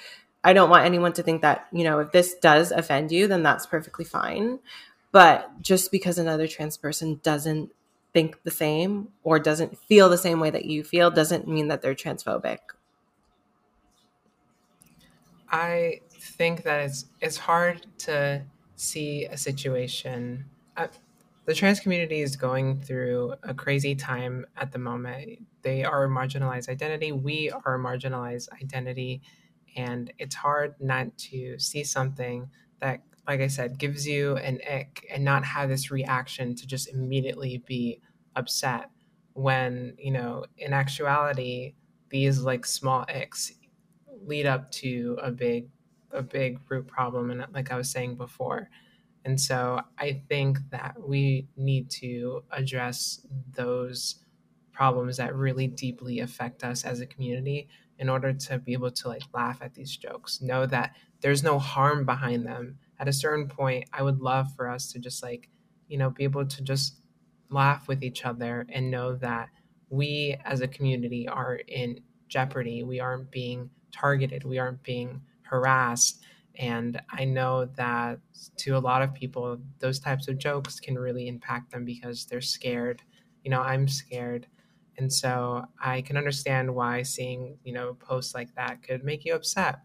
I don't want anyone to think that, you know, if this does offend you, then that's perfectly fine. But just because another trans person doesn't think the same or doesn't feel the same way that you feel doesn't mean that they're transphobic. I think that it's it's hard to see a situation. Uh, the trans community is going through a crazy time at the moment. They are a marginalized identity. We are a marginalized identity, and it's hard not to see something that like I said, gives you an ick and not have this reaction to just immediately be upset when, you know, in actuality, these like small icks lead up to a big a big root problem and like I was saying before. And so I think that we need to address those problems that really deeply affect us as a community in order to be able to like laugh at these jokes. Know that there's no harm behind them. At a certain point, I would love for us to just like, you know, be able to just laugh with each other and know that we as a community are in jeopardy. We aren't being targeted, we aren't being harassed. And I know that to a lot of people, those types of jokes can really impact them because they're scared. You know, I'm scared. And so I can understand why seeing, you know, posts like that could make you upset.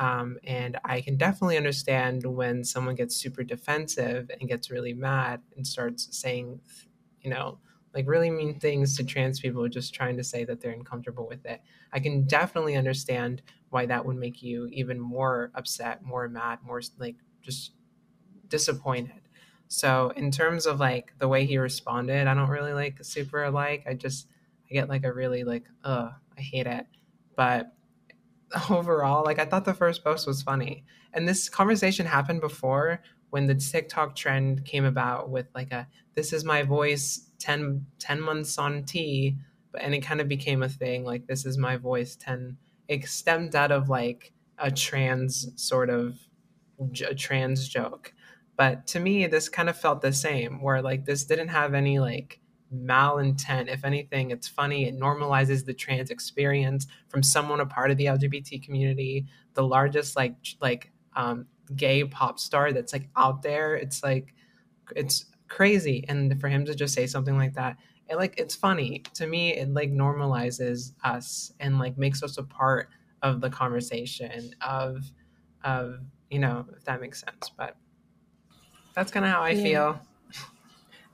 Um, and I can definitely understand when someone gets super defensive and gets really mad and starts saying, you know, like really mean things to trans people just trying to say that they're uncomfortable with it. I can definitely understand why that would make you even more upset, more mad, more like just disappointed. So in terms of like the way he responded, I don't really like super like. I just I get like a really like uh I hate it. But overall, like I thought the first post was funny. And this conversation happened before when the TikTok trend came about with like a this is my voice 10, 10 months on T, but and it kind of became a thing like this is my voice 10 it stemmed out of like a trans sort of a trans joke. But to me this kind of felt the same where like this didn't have any like malintent. If anything, it's funny. It normalizes the trans experience from someone a part of the LGBT community, the largest like like um, gay pop star that's like out there. It's like it's crazy, and for him to just say something like that, it like it's funny to me. It like normalizes us and like makes us a part of the conversation of of you know if that makes sense, but that's kind of how I yeah. feel.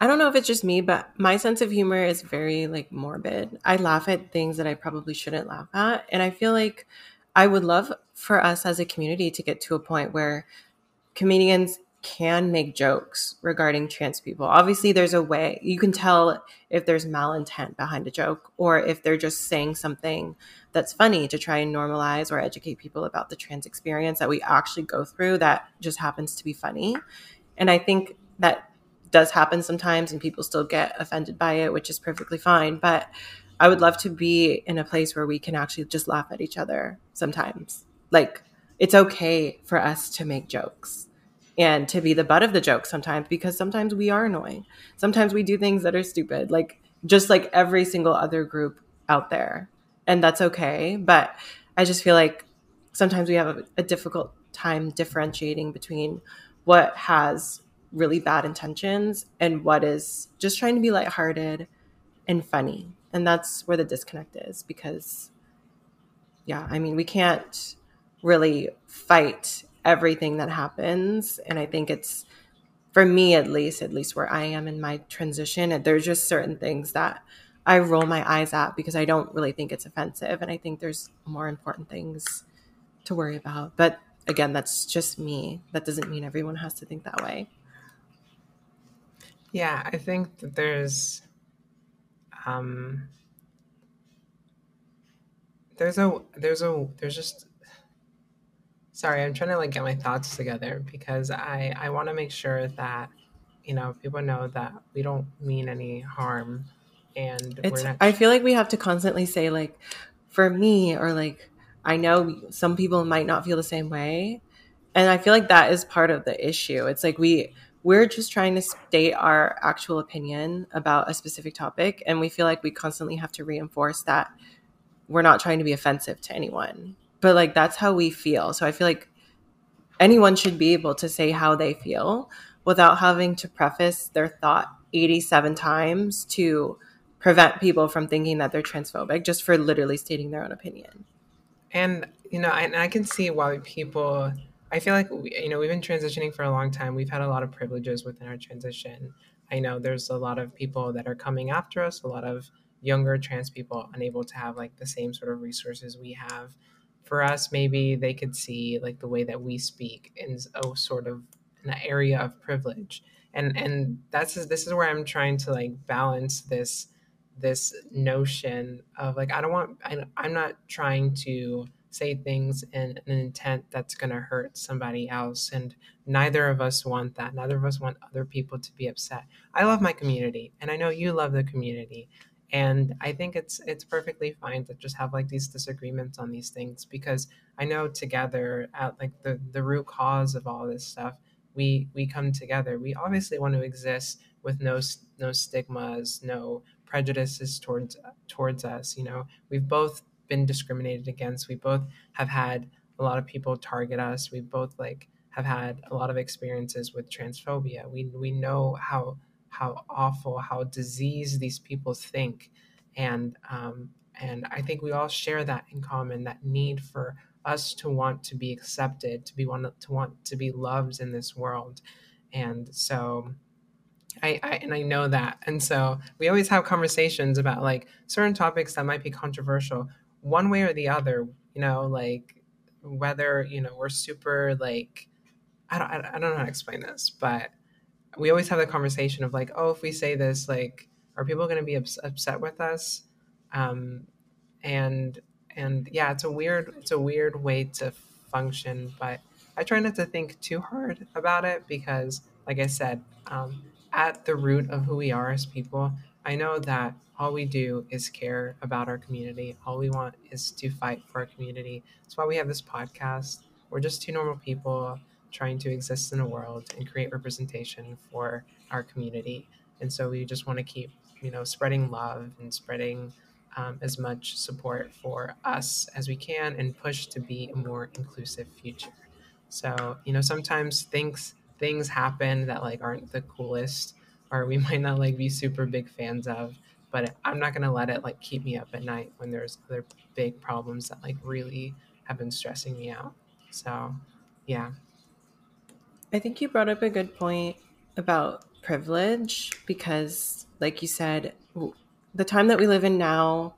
I don't know if it's just me, but my sense of humor is very like morbid. I laugh at things that I probably shouldn't laugh at. And I feel like I would love for us as a community to get to a point where comedians can make jokes regarding trans people. Obviously, there's a way you can tell if there's malintent behind a joke or if they're just saying something that's funny to try and normalize or educate people about the trans experience that we actually go through that just happens to be funny. And I think that does happen sometimes and people still get offended by it, which is perfectly fine. But I would love to be in a place where we can actually just laugh at each other sometimes. Like, it's okay for us to make jokes and to be the butt of the joke sometimes because sometimes we are annoying. Sometimes we do things that are stupid, like just like every single other group out there. And that's okay. But I just feel like sometimes we have a, a difficult time differentiating between what has really bad intentions and what is just trying to be lighthearted and funny. And that's where the disconnect is because, yeah, I mean, we can't really fight everything that happens. And I think it's, for me at least, at least where I am in my transition, there's just certain things that I roll my eyes at because I don't really think it's offensive. And I think there's more important things to worry about. But again, that's just me. That doesn't mean everyone has to think that way. Yeah, I think that there's um there's a there's a there's just sorry, I'm trying to like get my thoughts together because I I want to make sure that you know people know that we don't mean any harm and it's not- I feel like we have to constantly say like for me or like I know some people might not feel the same way and I feel like that is part of the issue. It's like we we're just trying to state our actual opinion about a specific topic and we feel like we constantly have to reinforce that we're not trying to be offensive to anyone. But like that's how we feel. So i feel like anyone should be able to say how they feel without having to preface their thought 87 times to prevent people from thinking that they're transphobic just for literally stating their own opinion. And you know and i can see why people I feel like we, you know we've been transitioning for a long time. We've had a lot of privileges within our transition. I know there's a lot of people that are coming after us, a lot of younger trans people unable to have like the same sort of resources we have. For us, maybe they could see like the way that we speak in a oh, sort of an area of privilege, and and that's this is where I'm trying to like balance this this notion of like I don't want I, I'm not trying to say things in an intent that's going to hurt somebody else. And neither of us want that. Neither of us want other people to be upset. I love my community, and I know you love the community. And I think it's it's perfectly fine to just have like these disagreements on these things because I know together at like the the root cause of all this stuff, we we come together. We obviously want to exist with no no stigmas, no prejudices towards towards us. You know, we've both been discriminated against. We both have had a lot of people target us. We both like have had a lot of experiences with transphobia. We we know how how awful, how diseased these people think, and um, and I think we all share that in common. That need for us to want to be accepted, to be want to want to be loved in this world, and so. I, I, and I know that. And so we always have conversations about like certain topics that might be controversial one way or the other, you know, like whether, you know, we're super like, I don't, I don't know how to explain this, but we always have the conversation of like, oh, if we say this, like, are people going to be ups- upset with us? Um, and, and yeah, it's a weird, it's a weird way to function, but I try not to think too hard about it because, like I said, um, at the root of who we are as people, I know that all we do is care about our community. All we want is to fight for our community. That's why we have this podcast. We're just two normal people trying to exist in a world and create representation for our community. And so we just want to keep you know, spreading love and spreading um, as much support for us as we can and push to be a more inclusive future. So, you know, sometimes things things happen that like aren't the coolest or we might not like be super big fans of, but I'm not going to let it like keep me up at night when there's other big problems that like really have been stressing me out. So, yeah. I think you brought up a good point about privilege because like you said, the time that we live in now,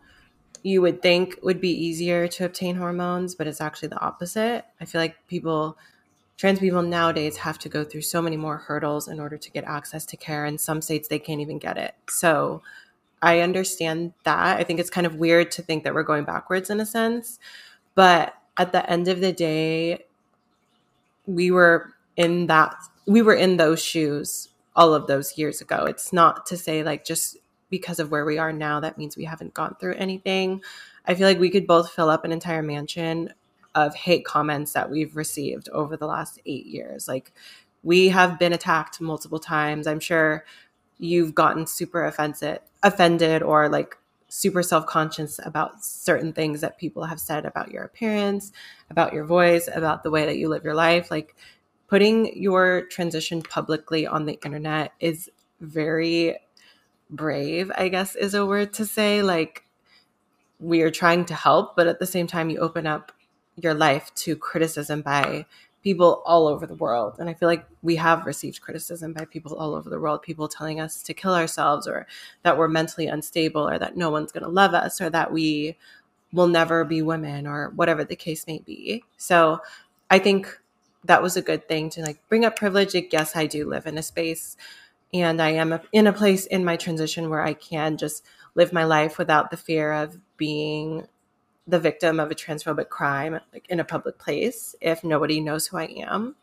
you would think would be easier to obtain hormones, but it's actually the opposite. I feel like people, trans people nowadays, have to go through so many more hurdles in order to get access to care. In some states, they can't even get it. So I understand that. I think it's kind of weird to think that we're going backwards in a sense. But at the end of the day, we were in that, we were in those shoes all of those years ago. It's not to say like just because of where we are now, that means we haven't gone through anything. I feel like we could both fill up an entire mansion of hate comments that we've received over the last eight years. Like, we have been attacked multiple times. I'm sure you've gotten super offensive, offended, or like super self conscious about certain things that people have said about your appearance, about your voice, about the way that you live your life. Like, putting your transition publicly on the internet is very brave, I guess is a word to say. Like, we are trying to help, but at the same time, you open up your life to criticism by people all over the world. And I feel like we have received criticism by people all over the world, people telling us to kill ourselves or that we're mentally unstable or that no one's going to love us or that we will never be women or whatever the case may be. So I think that was a good thing to like bring up privilege. Like, yes, I do live in a space and I am in a place in my transition where I can just live my life without the fear of being the victim of a transphobic crime like in a public place if nobody knows who I am.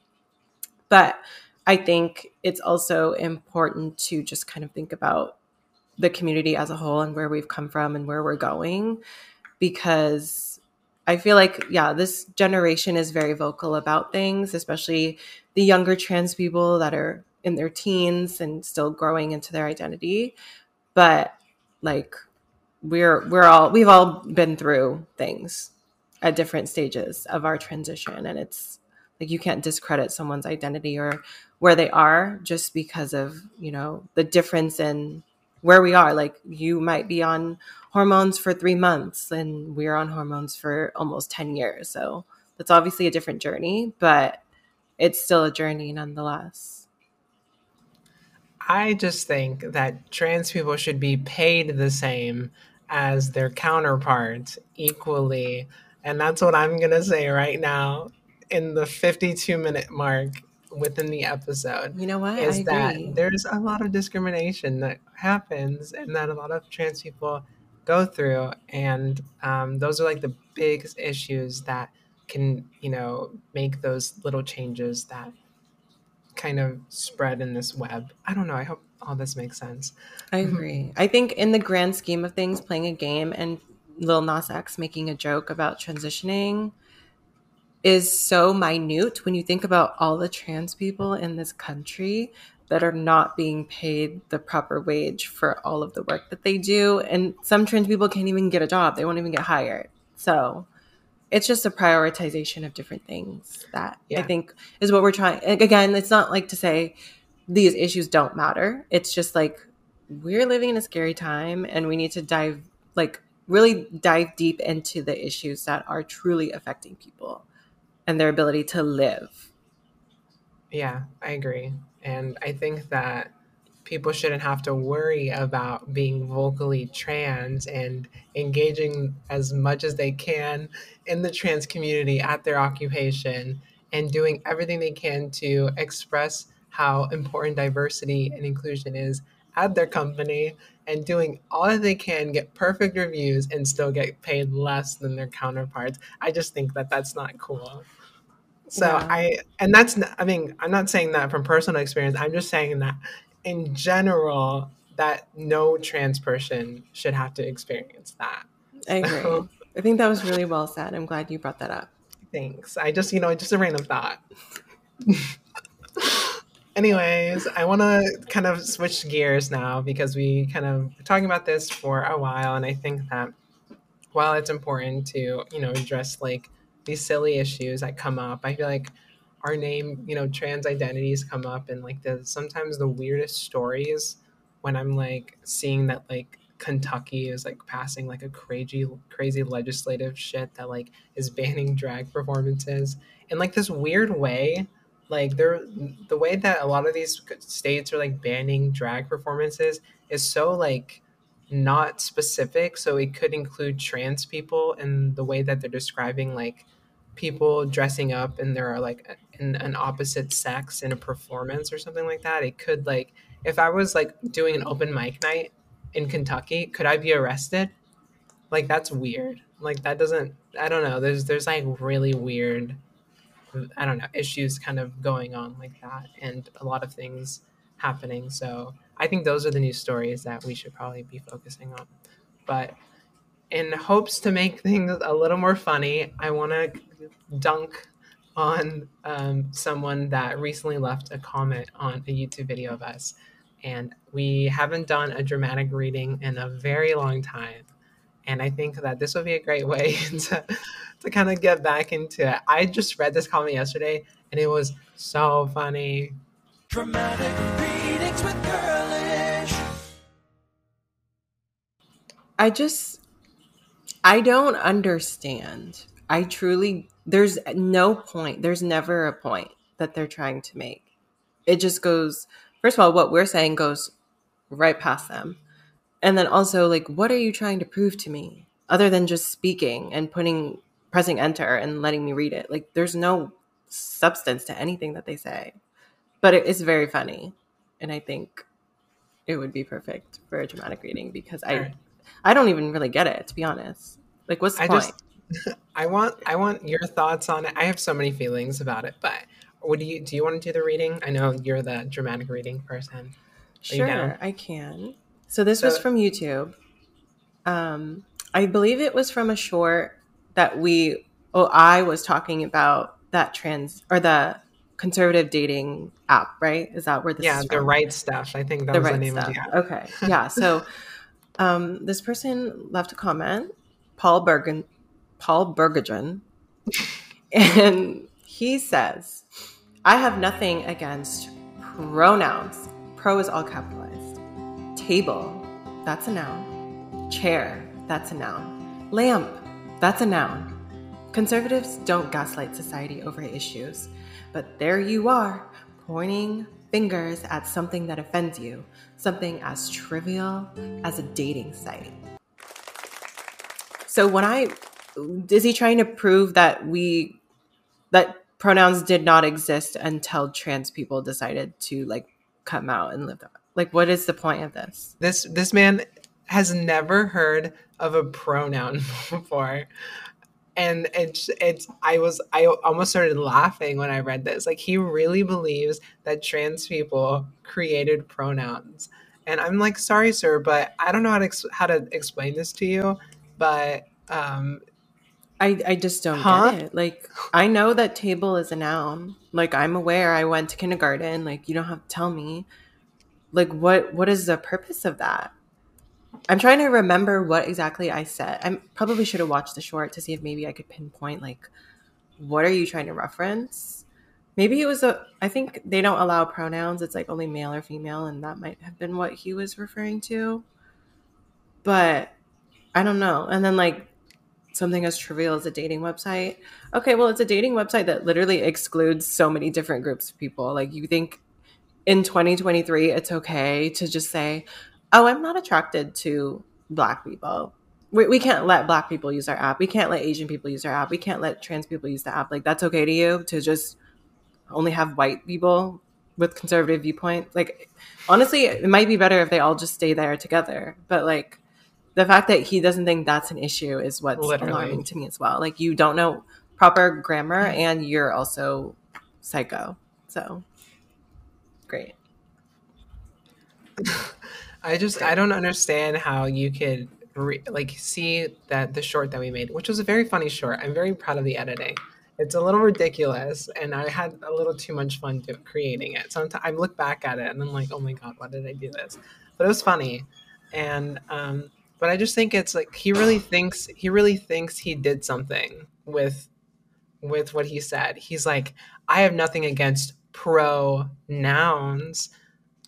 But I think it's also important to just kind of think about the community as a whole and where we've come from and where we're going because I feel like, yeah, this generation is very vocal about things, especially the younger trans people that are in their teens and still growing into their identity but like we're we're all we've all been through things at different stages of our transition and it's like you can't discredit someone's identity or where they are just because of you know the difference in where we are. Like you might be on hormones for 3 months and we're on hormones for almost 10 years. So that's obviously a different journey but it's still a journey nonetheless. I just think that trans people should be paid the same as their counterparts equally. And that's what I'm going to say right now in the 52 minute mark within the episode. You know what? Is that there's a lot of discrimination that happens and that a lot of trans people go through. And um, those are like the biggest issues that can, you know, make those little changes that kind of spread in this web. I don't know. I hope all this makes sense. I mm-hmm. agree. I think in the grand scheme of things, playing a game and Lil Nas X making a joke about transitioning is so minute when you think about all the trans people in this country that are not being paid the proper wage for all of the work that they do. And some trans people can't even get a job, they won't even get hired. So it's just a prioritization of different things that yeah. I think is what we're trying. Again, it's not like to say these issues don't matter. It's just like we're living in a scary time and we need to dive, like, really dive deep into the issues that are truly affecting people and their ability to live. Yeah, I agree. And I think that people shouldn't have to worry about being vocally trans and engaging as much as they can in the trans community at their occupation and doing everything they can to express how important diversity and inclusion is at their company and doing all that they can get perfect reviews and still get paid less than their counterparts i just think that that's not cool so yeah. i and that's i mean i'm not saying that from personal experience i'm just saying that in general that no trans person should have to experience that. I agree. I think that was really well said. I'm glad you brought that up. Thanks. I just, you know, just a random thought. Anyways, I want to kind of switch gears now because we kind of talking about this for a while, and I think that while it's important to you know address like these silly issues that come up, I feel like our name, you know, trans identities come up, and like the sometimes the weirdest stories when I'm like seeing that like Kentucky is like passing like a crazy crazy legislative shit that like is banning drag performances in like this weird way like they're the way that a lot of these states are like banning drag performances is so like not specific so it could include trans people and the way that they're describing like people dressing up and there are like in an opposite sex in a performance or something like that. It could like if i was like doing an open mic night in kentucky could i be arrested? Like that's weird. Like that doesn't i don't know. There's there's like really weird I don't know, issues kind of going on like that and a lot of things happening. So I think those are the news stories that we should probably be focusing on. But in hopes to make things a little more funny, I want to dunk on um, someone that recently left a comment on a YouTube video of us. And we haven't done a dramatic reading in a very long time. And I think that this would be a great way to, to kind of get back into it. I just read this comment yesterday and it was so funny. Dramatic readings with girlish. I just, I don't understand. I truly, there's no point, there's never a point that they're trying to make. It just goes, first of all, what we're saying goes right past them and then also like what are you trying to prove to me other than just speaking and putting pressing enter and letting me read it? Like there's no substance to anything that they say. But it is very funny and i think it would be perfect for a dramatic reading because i i don't even really get it to be honest. Like what's the I point? just, i want i want your thoughts on it. I have so many feelings about it but what do you do you want to do the reading? I know you're the dramatic reading person. Are sure i can so this so, was from YouTube. Um, I believe it was from a short that we, oh, I was talking about that trans or the conservative dating app, right? Is that where this? Yeah, the right stuff. I think that the was right the name stuff. of the app. Okay, yeah. So um, this person left a comment, Paul Bergen, Paul Bergeron, and he says, "I have nothing against pronouns. Pro is all capitalized." Table, that's a noun. Chair, that's a noun. Lamp, that's a noun. Conservatives don't gaslight society over issues, but there you are, pointing fingers at something that offends you, something as trivial as a dating site. So when I is he trying to prove that we that pronouns did not exist until trans people decided to like come out and live like, what is the point of this? This this man has never heard of a pronoun before. And it's it's I was I almost started laughing when I read this. Like he really believes that trans people created pronouns. And I'm like, sorry, sir, but I don't know how to ex- how to explain this to you. But um, I I just don't huh? get it. Like I know that table is a noun. Like I'm aware. I went to kindergarten. Like you don't have to tell me like what what is the purpose of that? I'm trying to remember what exactly i said. I probably should have watched the short to see if maybe i could pinpoint like what are you trying to reference? Maybe it was a i think they don't allow pronouns. It's like only male or female and that might have been what he was referring to. But i don't know. And then like something as trivial as a dating website. Okay well it's a dating website that literally excludes so many different groups of people. Like you think in 2023 it's okay to just say oh i'm not attracted to black people. We, we can't let black people use our app. We can't let asian people use our app. We can't let trans people use the app. Like that's okay to you to just only have white people with conservative viewpoint? Like honestly it might be better if they all just stay there together. But like the fact that he doesn't think that's an issue is what's Literally. alarming to me as well. Like you don't know proper grammar and you're also psycho. So great. I just I don't understand how you could re- like see that the short that we made, which was a very funny short. I'm very proud of the editing, it's a little ridiculous, and I had a little too much fun do- creating it. Sometimes I look back at it and I'm like, oh my god, why did I do this? But it was funny, and um, but I just think it's like he really thinks he really thinks he did something with with what he said. He's like, I have nothing against pronouns.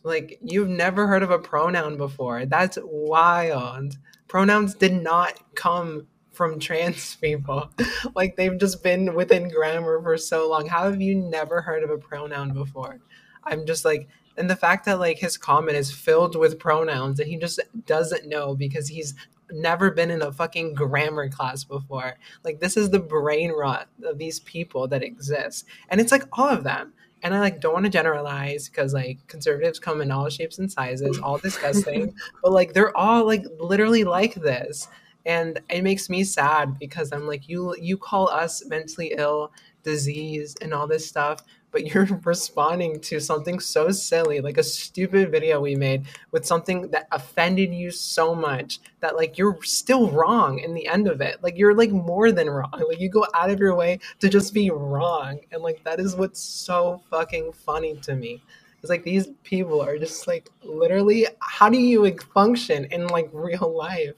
Like you've never heard of a pronoun before. That's wild. Pronouns did not come from trans people. like they've just been within grammar for so long. How have you never heard of a pronoun before? I'm just like and the fact that like his comment is filled with pronouns and he just doesn't know because he's never been in a fucking grammar class before. Like this is the brain rot of these people that exist. And it's like all of them. And I like don't want to generalize because like conservatives come in all shapes and sizes, all disgusting, but like they're all like literally like this. And it makes me sad because I'm like you you call us mentally ill, disease and all this stuff, but you're responding to something so silly, like a stupid video we made with something that offended you so much that like you're still wrong in the end of it. Like you're like more than wrong. Like you go out of your way to just be wrong. And like that is what's so fucking funny to me. It's like these people are just like literally how do you like, function in like real life?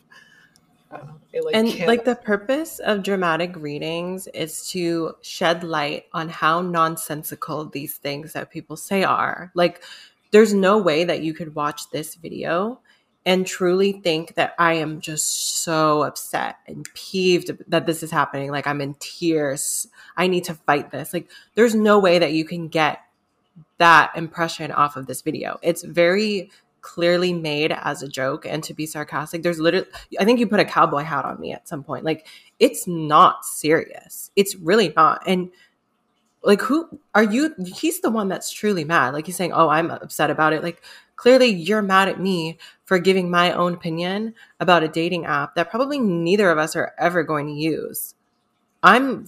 It, like, and like the purpose of dramatic readings is to shed light on how nonsensical these things that people say are. Like, there's no way that you could watch this video and truly think that I am just so upset and peeved that this is happening. Like, I'm in tears. I need to fight this. Like, there's no way that you can get that impression off of this video. It's very clearly made as a joke and to be sarcastic. There's literally, I think you put a cowboy hat on me at some point. Like, it's not serious. It's really not. And like, who are you? He's the one that's truly mad. Like, he's saying, Oh, I'm upset about it. Like, clearly you're mad at me for giving my own opinion about a dating app that probably neither of us are ever going to use. I'm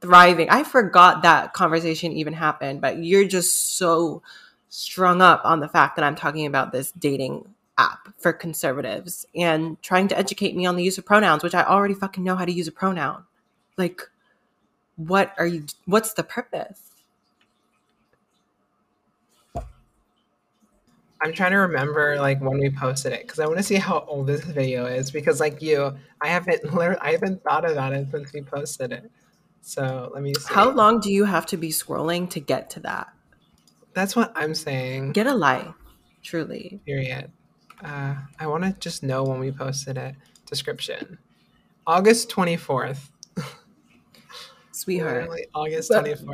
thriving. I forgot that conversation even happened, but you're just so strung up on the fact that I'm talking about this dating app for conservatives and trying to educate me on the use of pronouns, which I already fucking know how to use a pronoun. Like, what are you, what's the purpose? I'm trying to remember like when we posted it because I want to see how old this video is because like you, I haven't learned, I haven't thought about it since we posted it. So let me see. How long do you have to be scrolling to get to that? That's what I'm saying. Get a life, truly. Period. Uh, I want to just know when we posted it. Description August 24th. Sweetheart. Literally August 24th.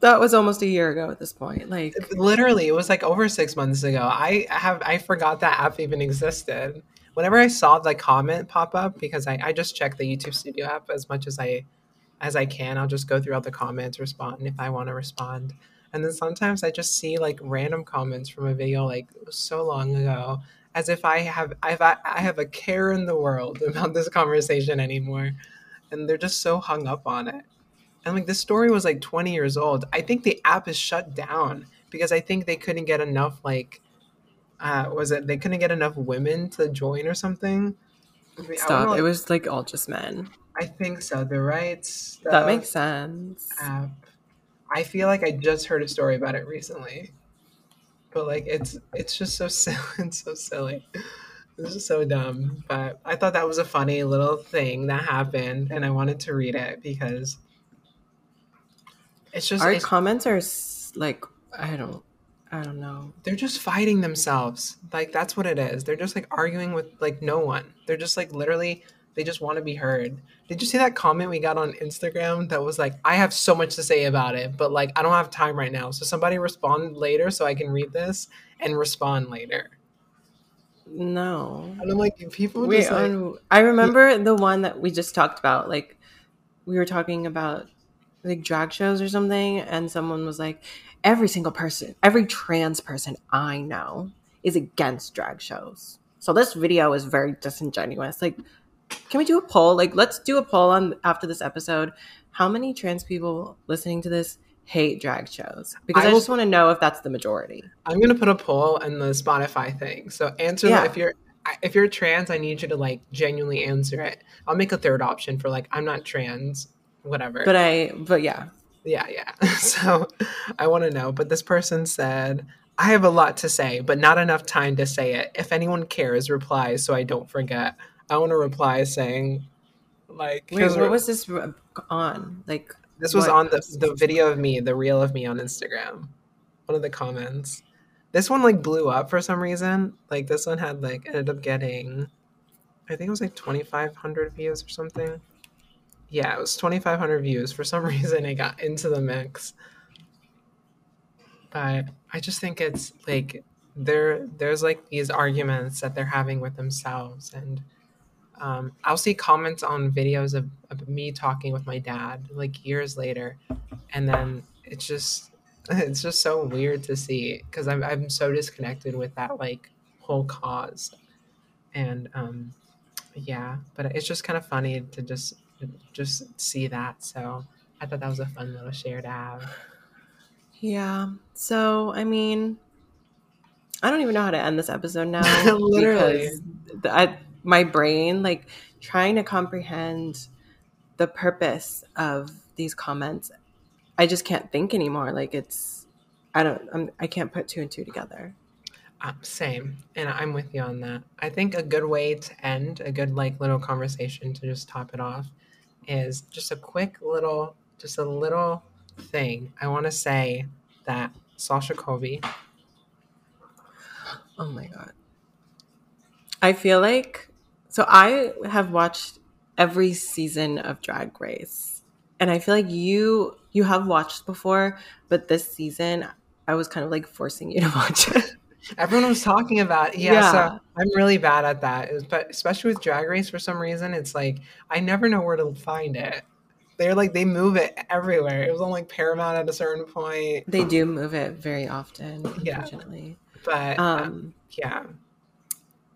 That was almost a year ago at this point. Like literally, it was like over six months ago. I have I forgot that app even existed. Whenever I saw the comment pop up, because I, I just check the YouTube Studio app as much as I as I can. I'll just go through all the comments, respond if I want to respond. And then sometimes I just see like random comments from a video like so long ago, as if I have I've I have a care in the world about this conversation anymore, and they're just so hung up on it. And like this story was like 20 years old. I think the app is shut down because I think they couldn't get enough like uh was it they couldn't get enough women to join or something. I mean, Stop. It was like all just men. I think so. The rights. That makes sense. App I feel like I just heard a story about it recently, but like it's it's just so silly. and so silly. This is so dumb, but I thought that was a funny little thing that happened, and I wanted to read it because it's just our it's, comments are like I don't I don't know. They're just fighting themselves. Like that's what it is. They're just like arguing with like no one. They're just like literally they just want to be heard. Did you see that comment we got on Instagram that was like, I have so much to say about it, but like I don't have time right now. So somebody respond later so I can read this and respond later. No. And I'm like, people Wait, like, um, I remember the one that we just talked about. Like we were talking about like drag shows or something, and someone was like, every single person, every trans person I know is against drag shows. So this video is very disingenuous. Like can we do a poll? Like, let's do a poll on after this episode. How many trans people listening to this hate drag shows? Because I, I just want to know if that's the majority. I'm gonna put a poll in the Spotify thing. So answer yeah. if you're if you're trans, I need you to like genuinely answer it. I'll make a third option for like I'm not trans whatever. But I, but yeah, yeah, yeah. So I want to know. But this person said, I have a lot to say, but not enough time to say it. If anyone cares, reply so I don't forget. I want to reply saying, like, wait, what was this on? Like, this was what? on the the video of me, the reel of me on Instagram. One of the comments. This one like blew up for some reason. Like this one had like ended up getting, I think it was like twenty five hundred views or something. Yeah, it was twenty five hundred views. For some reason, it got into the mix. But I just think it's like there there's like these arguments that they're having with themselves and um, I'll see comments on videos of, of me talking with my dad like years later, and then it's just it's just so weird to see because I'm I'm so disconnected with that like whole cause, and um, yeah, but it's just kind of funny to just just see that. So I thought that was a fun little share to have. Yeah. So I mean, I don't even know how to end this episode now. Literally, I my brain like trying to comprehend the purpose of these comments i just can't think anymore. Like it's i don't I'm, i can't put two and two together. Um, same and i'm with you on that. I think a good way to end a good like little conversation to just top it off is just a quick little just a little thing. I want to say that sasha colby oh my god. I feel like so I have watched every season of Drag Race. And I feel like you you have watched before, but this season I was kind of like forcing you to watch it. Everyone was talking about it. Yeah, yeah. So I'm really bad at that. But especially with Drag Race for some reason, it's like I never know where to find it. They're like they move it everywhere. It was on like Paramount at a certain point. They do move it very often, unfortunately. Yeah. But um, um yeah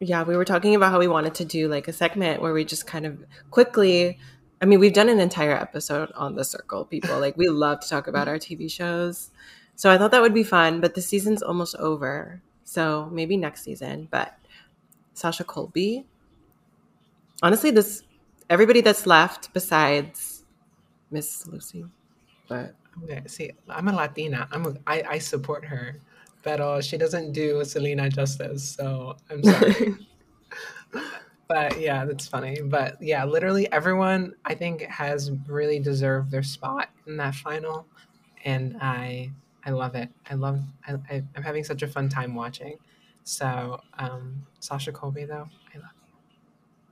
yeah, we were talking about how we wanted to do like a segment where we just kind of quickly I mean, we've done an entire episode on the circle, people. Like we love to talk about our TV shows. So I thought that would be fun, but the season's almost over. So maybe next season, but Sasha Colby. Honestly, this everybody that's left besides Miss Lucy. But see, I'm a Latina. I'm a, I, I support her but she doesn't do Selena justice. So I'm sorry. but yeah, that's funny. But yeah, literally everyone I think has really deserved their spot in that final, and I I love it. I love I, I am having such a fun time watching. So um, Sasha Colby though, I love.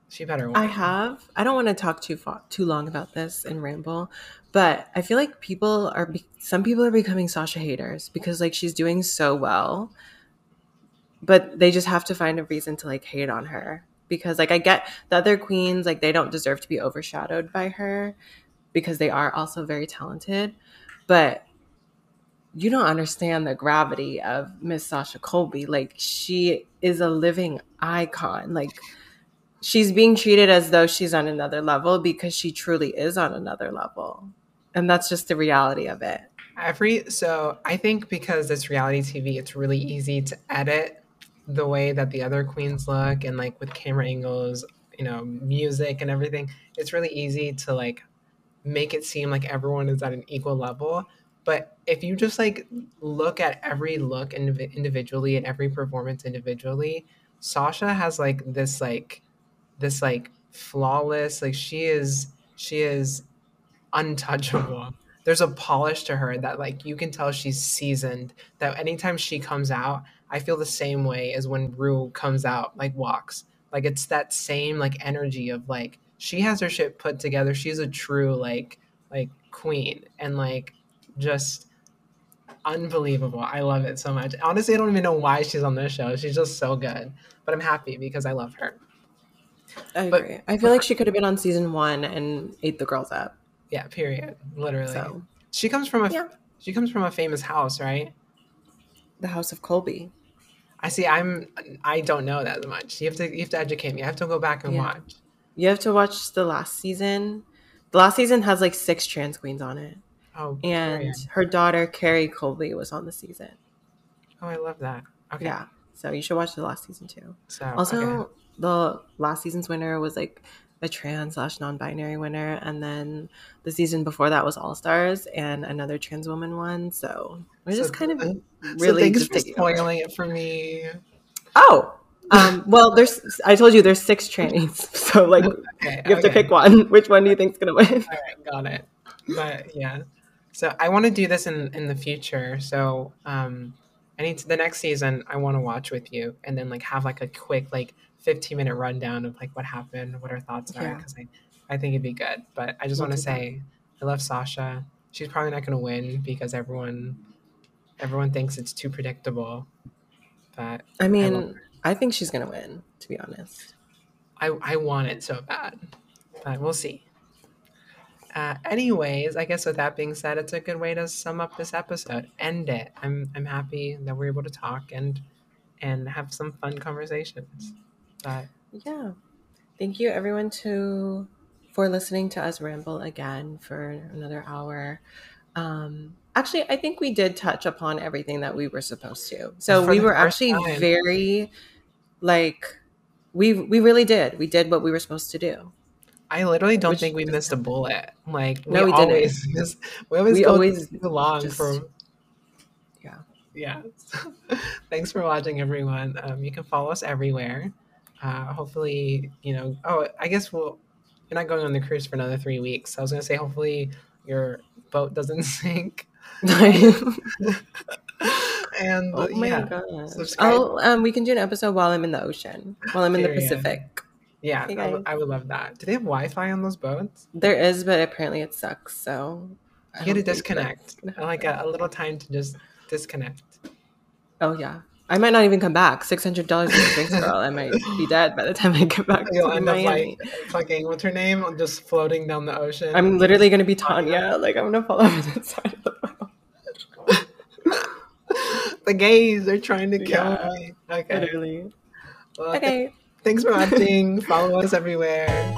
She better. Win. I have. I don't want to talk too far, too long about this and ramble, but I feel like people are some people are becoming Sasha haters because like she's doing so well, but they just have to find a reason to like hate on her because like I get the other queens like they don't deserve to be overshadowed by her because they are also very talented, but you don't understand the gravity of Miss Sasha Colby. Like she is a living icon. Like she's being treated as though she's on another level because she truly is on another level. And that's just the reality of it. Every so i think because it's reality tv it's really easy to edit the way that the other queens look and like with camera angles you know music and everything it's really easy to like make it seem like everyone is at an equal level. But if you just like look at every look indiv- individually and every performance individually sasha has like this like this like flawless like she is she is untouchable. There's a polish to her that like you can tell she's seasoned. That anytime she comes out, I feel the same way as when Ru comes out, like walks. Like it's that same like energy of like she has her shit put together. She's a true like like queen and like just unbelievable. I love it so much. Honestly, I don't even know why she's on this show. She's just so good. But I'm happy because I love her. I but, agree. I feel like she could have been on season one and ate the girls up. Yeah, period. Literally. So, she comes from a yeah. she comes from a famous house, right? The House of Colby. I see. I'm. I don't know that much. You have to. You have to educate me. I have to go back and yeah. watch. You have to watch the last season. The last season has like six trans queens on it. Oh, and brilliant. her daughter Kerri Colby was on the season. Oh, I love that. Okay. Yeah. So you should watch the last season too. So also, okay. The last season's winner was like a trans slash non-binary winner, and then the season before that was All Stars and another trans woman won. So we're So just kind of really so thanks for spoiling it for me. Oh, um, well, there's. I told you there's six trannies, so like Okay, you have to pick one. Which one do you think's gonna win? All right, got it. But yeah, so I want to do this in in the future. So um, I need to, the next season. I want to watch with you, and then like have like a quick like fifteen minute rundown of like what happened, what our thoughts are, Yeah. because I I think it'd be good. But I just We'll want to that. say I love Sasha. She's probably not going to win because everyone everyone thinks it's too predictable. But I mean, I think she's gonna win. To be honest. I, I want it so bad, but we'll see. Uh, anyways, I guess with that being said, it's a good way to sum up this episode. End it. I'm I'm happy that we're able to talk and and have some fun conversations. But Yeah. Thank you everyone to for listening to us ramble again for another hour. Um actually I think we did touch upon everything that we were supposed to. So For we were actually time. very like we we really did. We did what we were supposed to do. I literally don't Which think we is- missed a bullet. Like No, we didn't. always miss, we always We always too long just- for Yeah. yeah. Thanks for watching, everyone. Um, you can follow us everywhere. Uh, hopefully, you know. Oh, I guess we'll. You're not going on the cruise for another three weeks. I was gonna say, hopefully, your boat doesn't sink. and oh my yeah, god. subscribe. Oh, um we can do an episode while I'm in the ocean. While I'm in the Pacific. yeah, Hey, I, would- I would love that. Do they have Wi-Fi on those boats? There is, but apparently it sucks, so I You get to disconnect. I like a, a little time to just disconnect. Oh yeah. I might not even come back. Six hundred dollars for drinks, girl. I might be dead by the time I get back You'll to end up like fucking what's her name? Just floating down the ocean. I'm literally gonna be Tanya. Like I'm gonna fall over the side of the boat. the gays are trying to kill Yeah. me. Okay. Literally. Well, Okay. Thanks for watching. Follow us everywhere.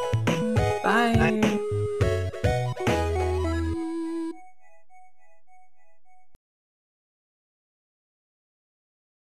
Bye.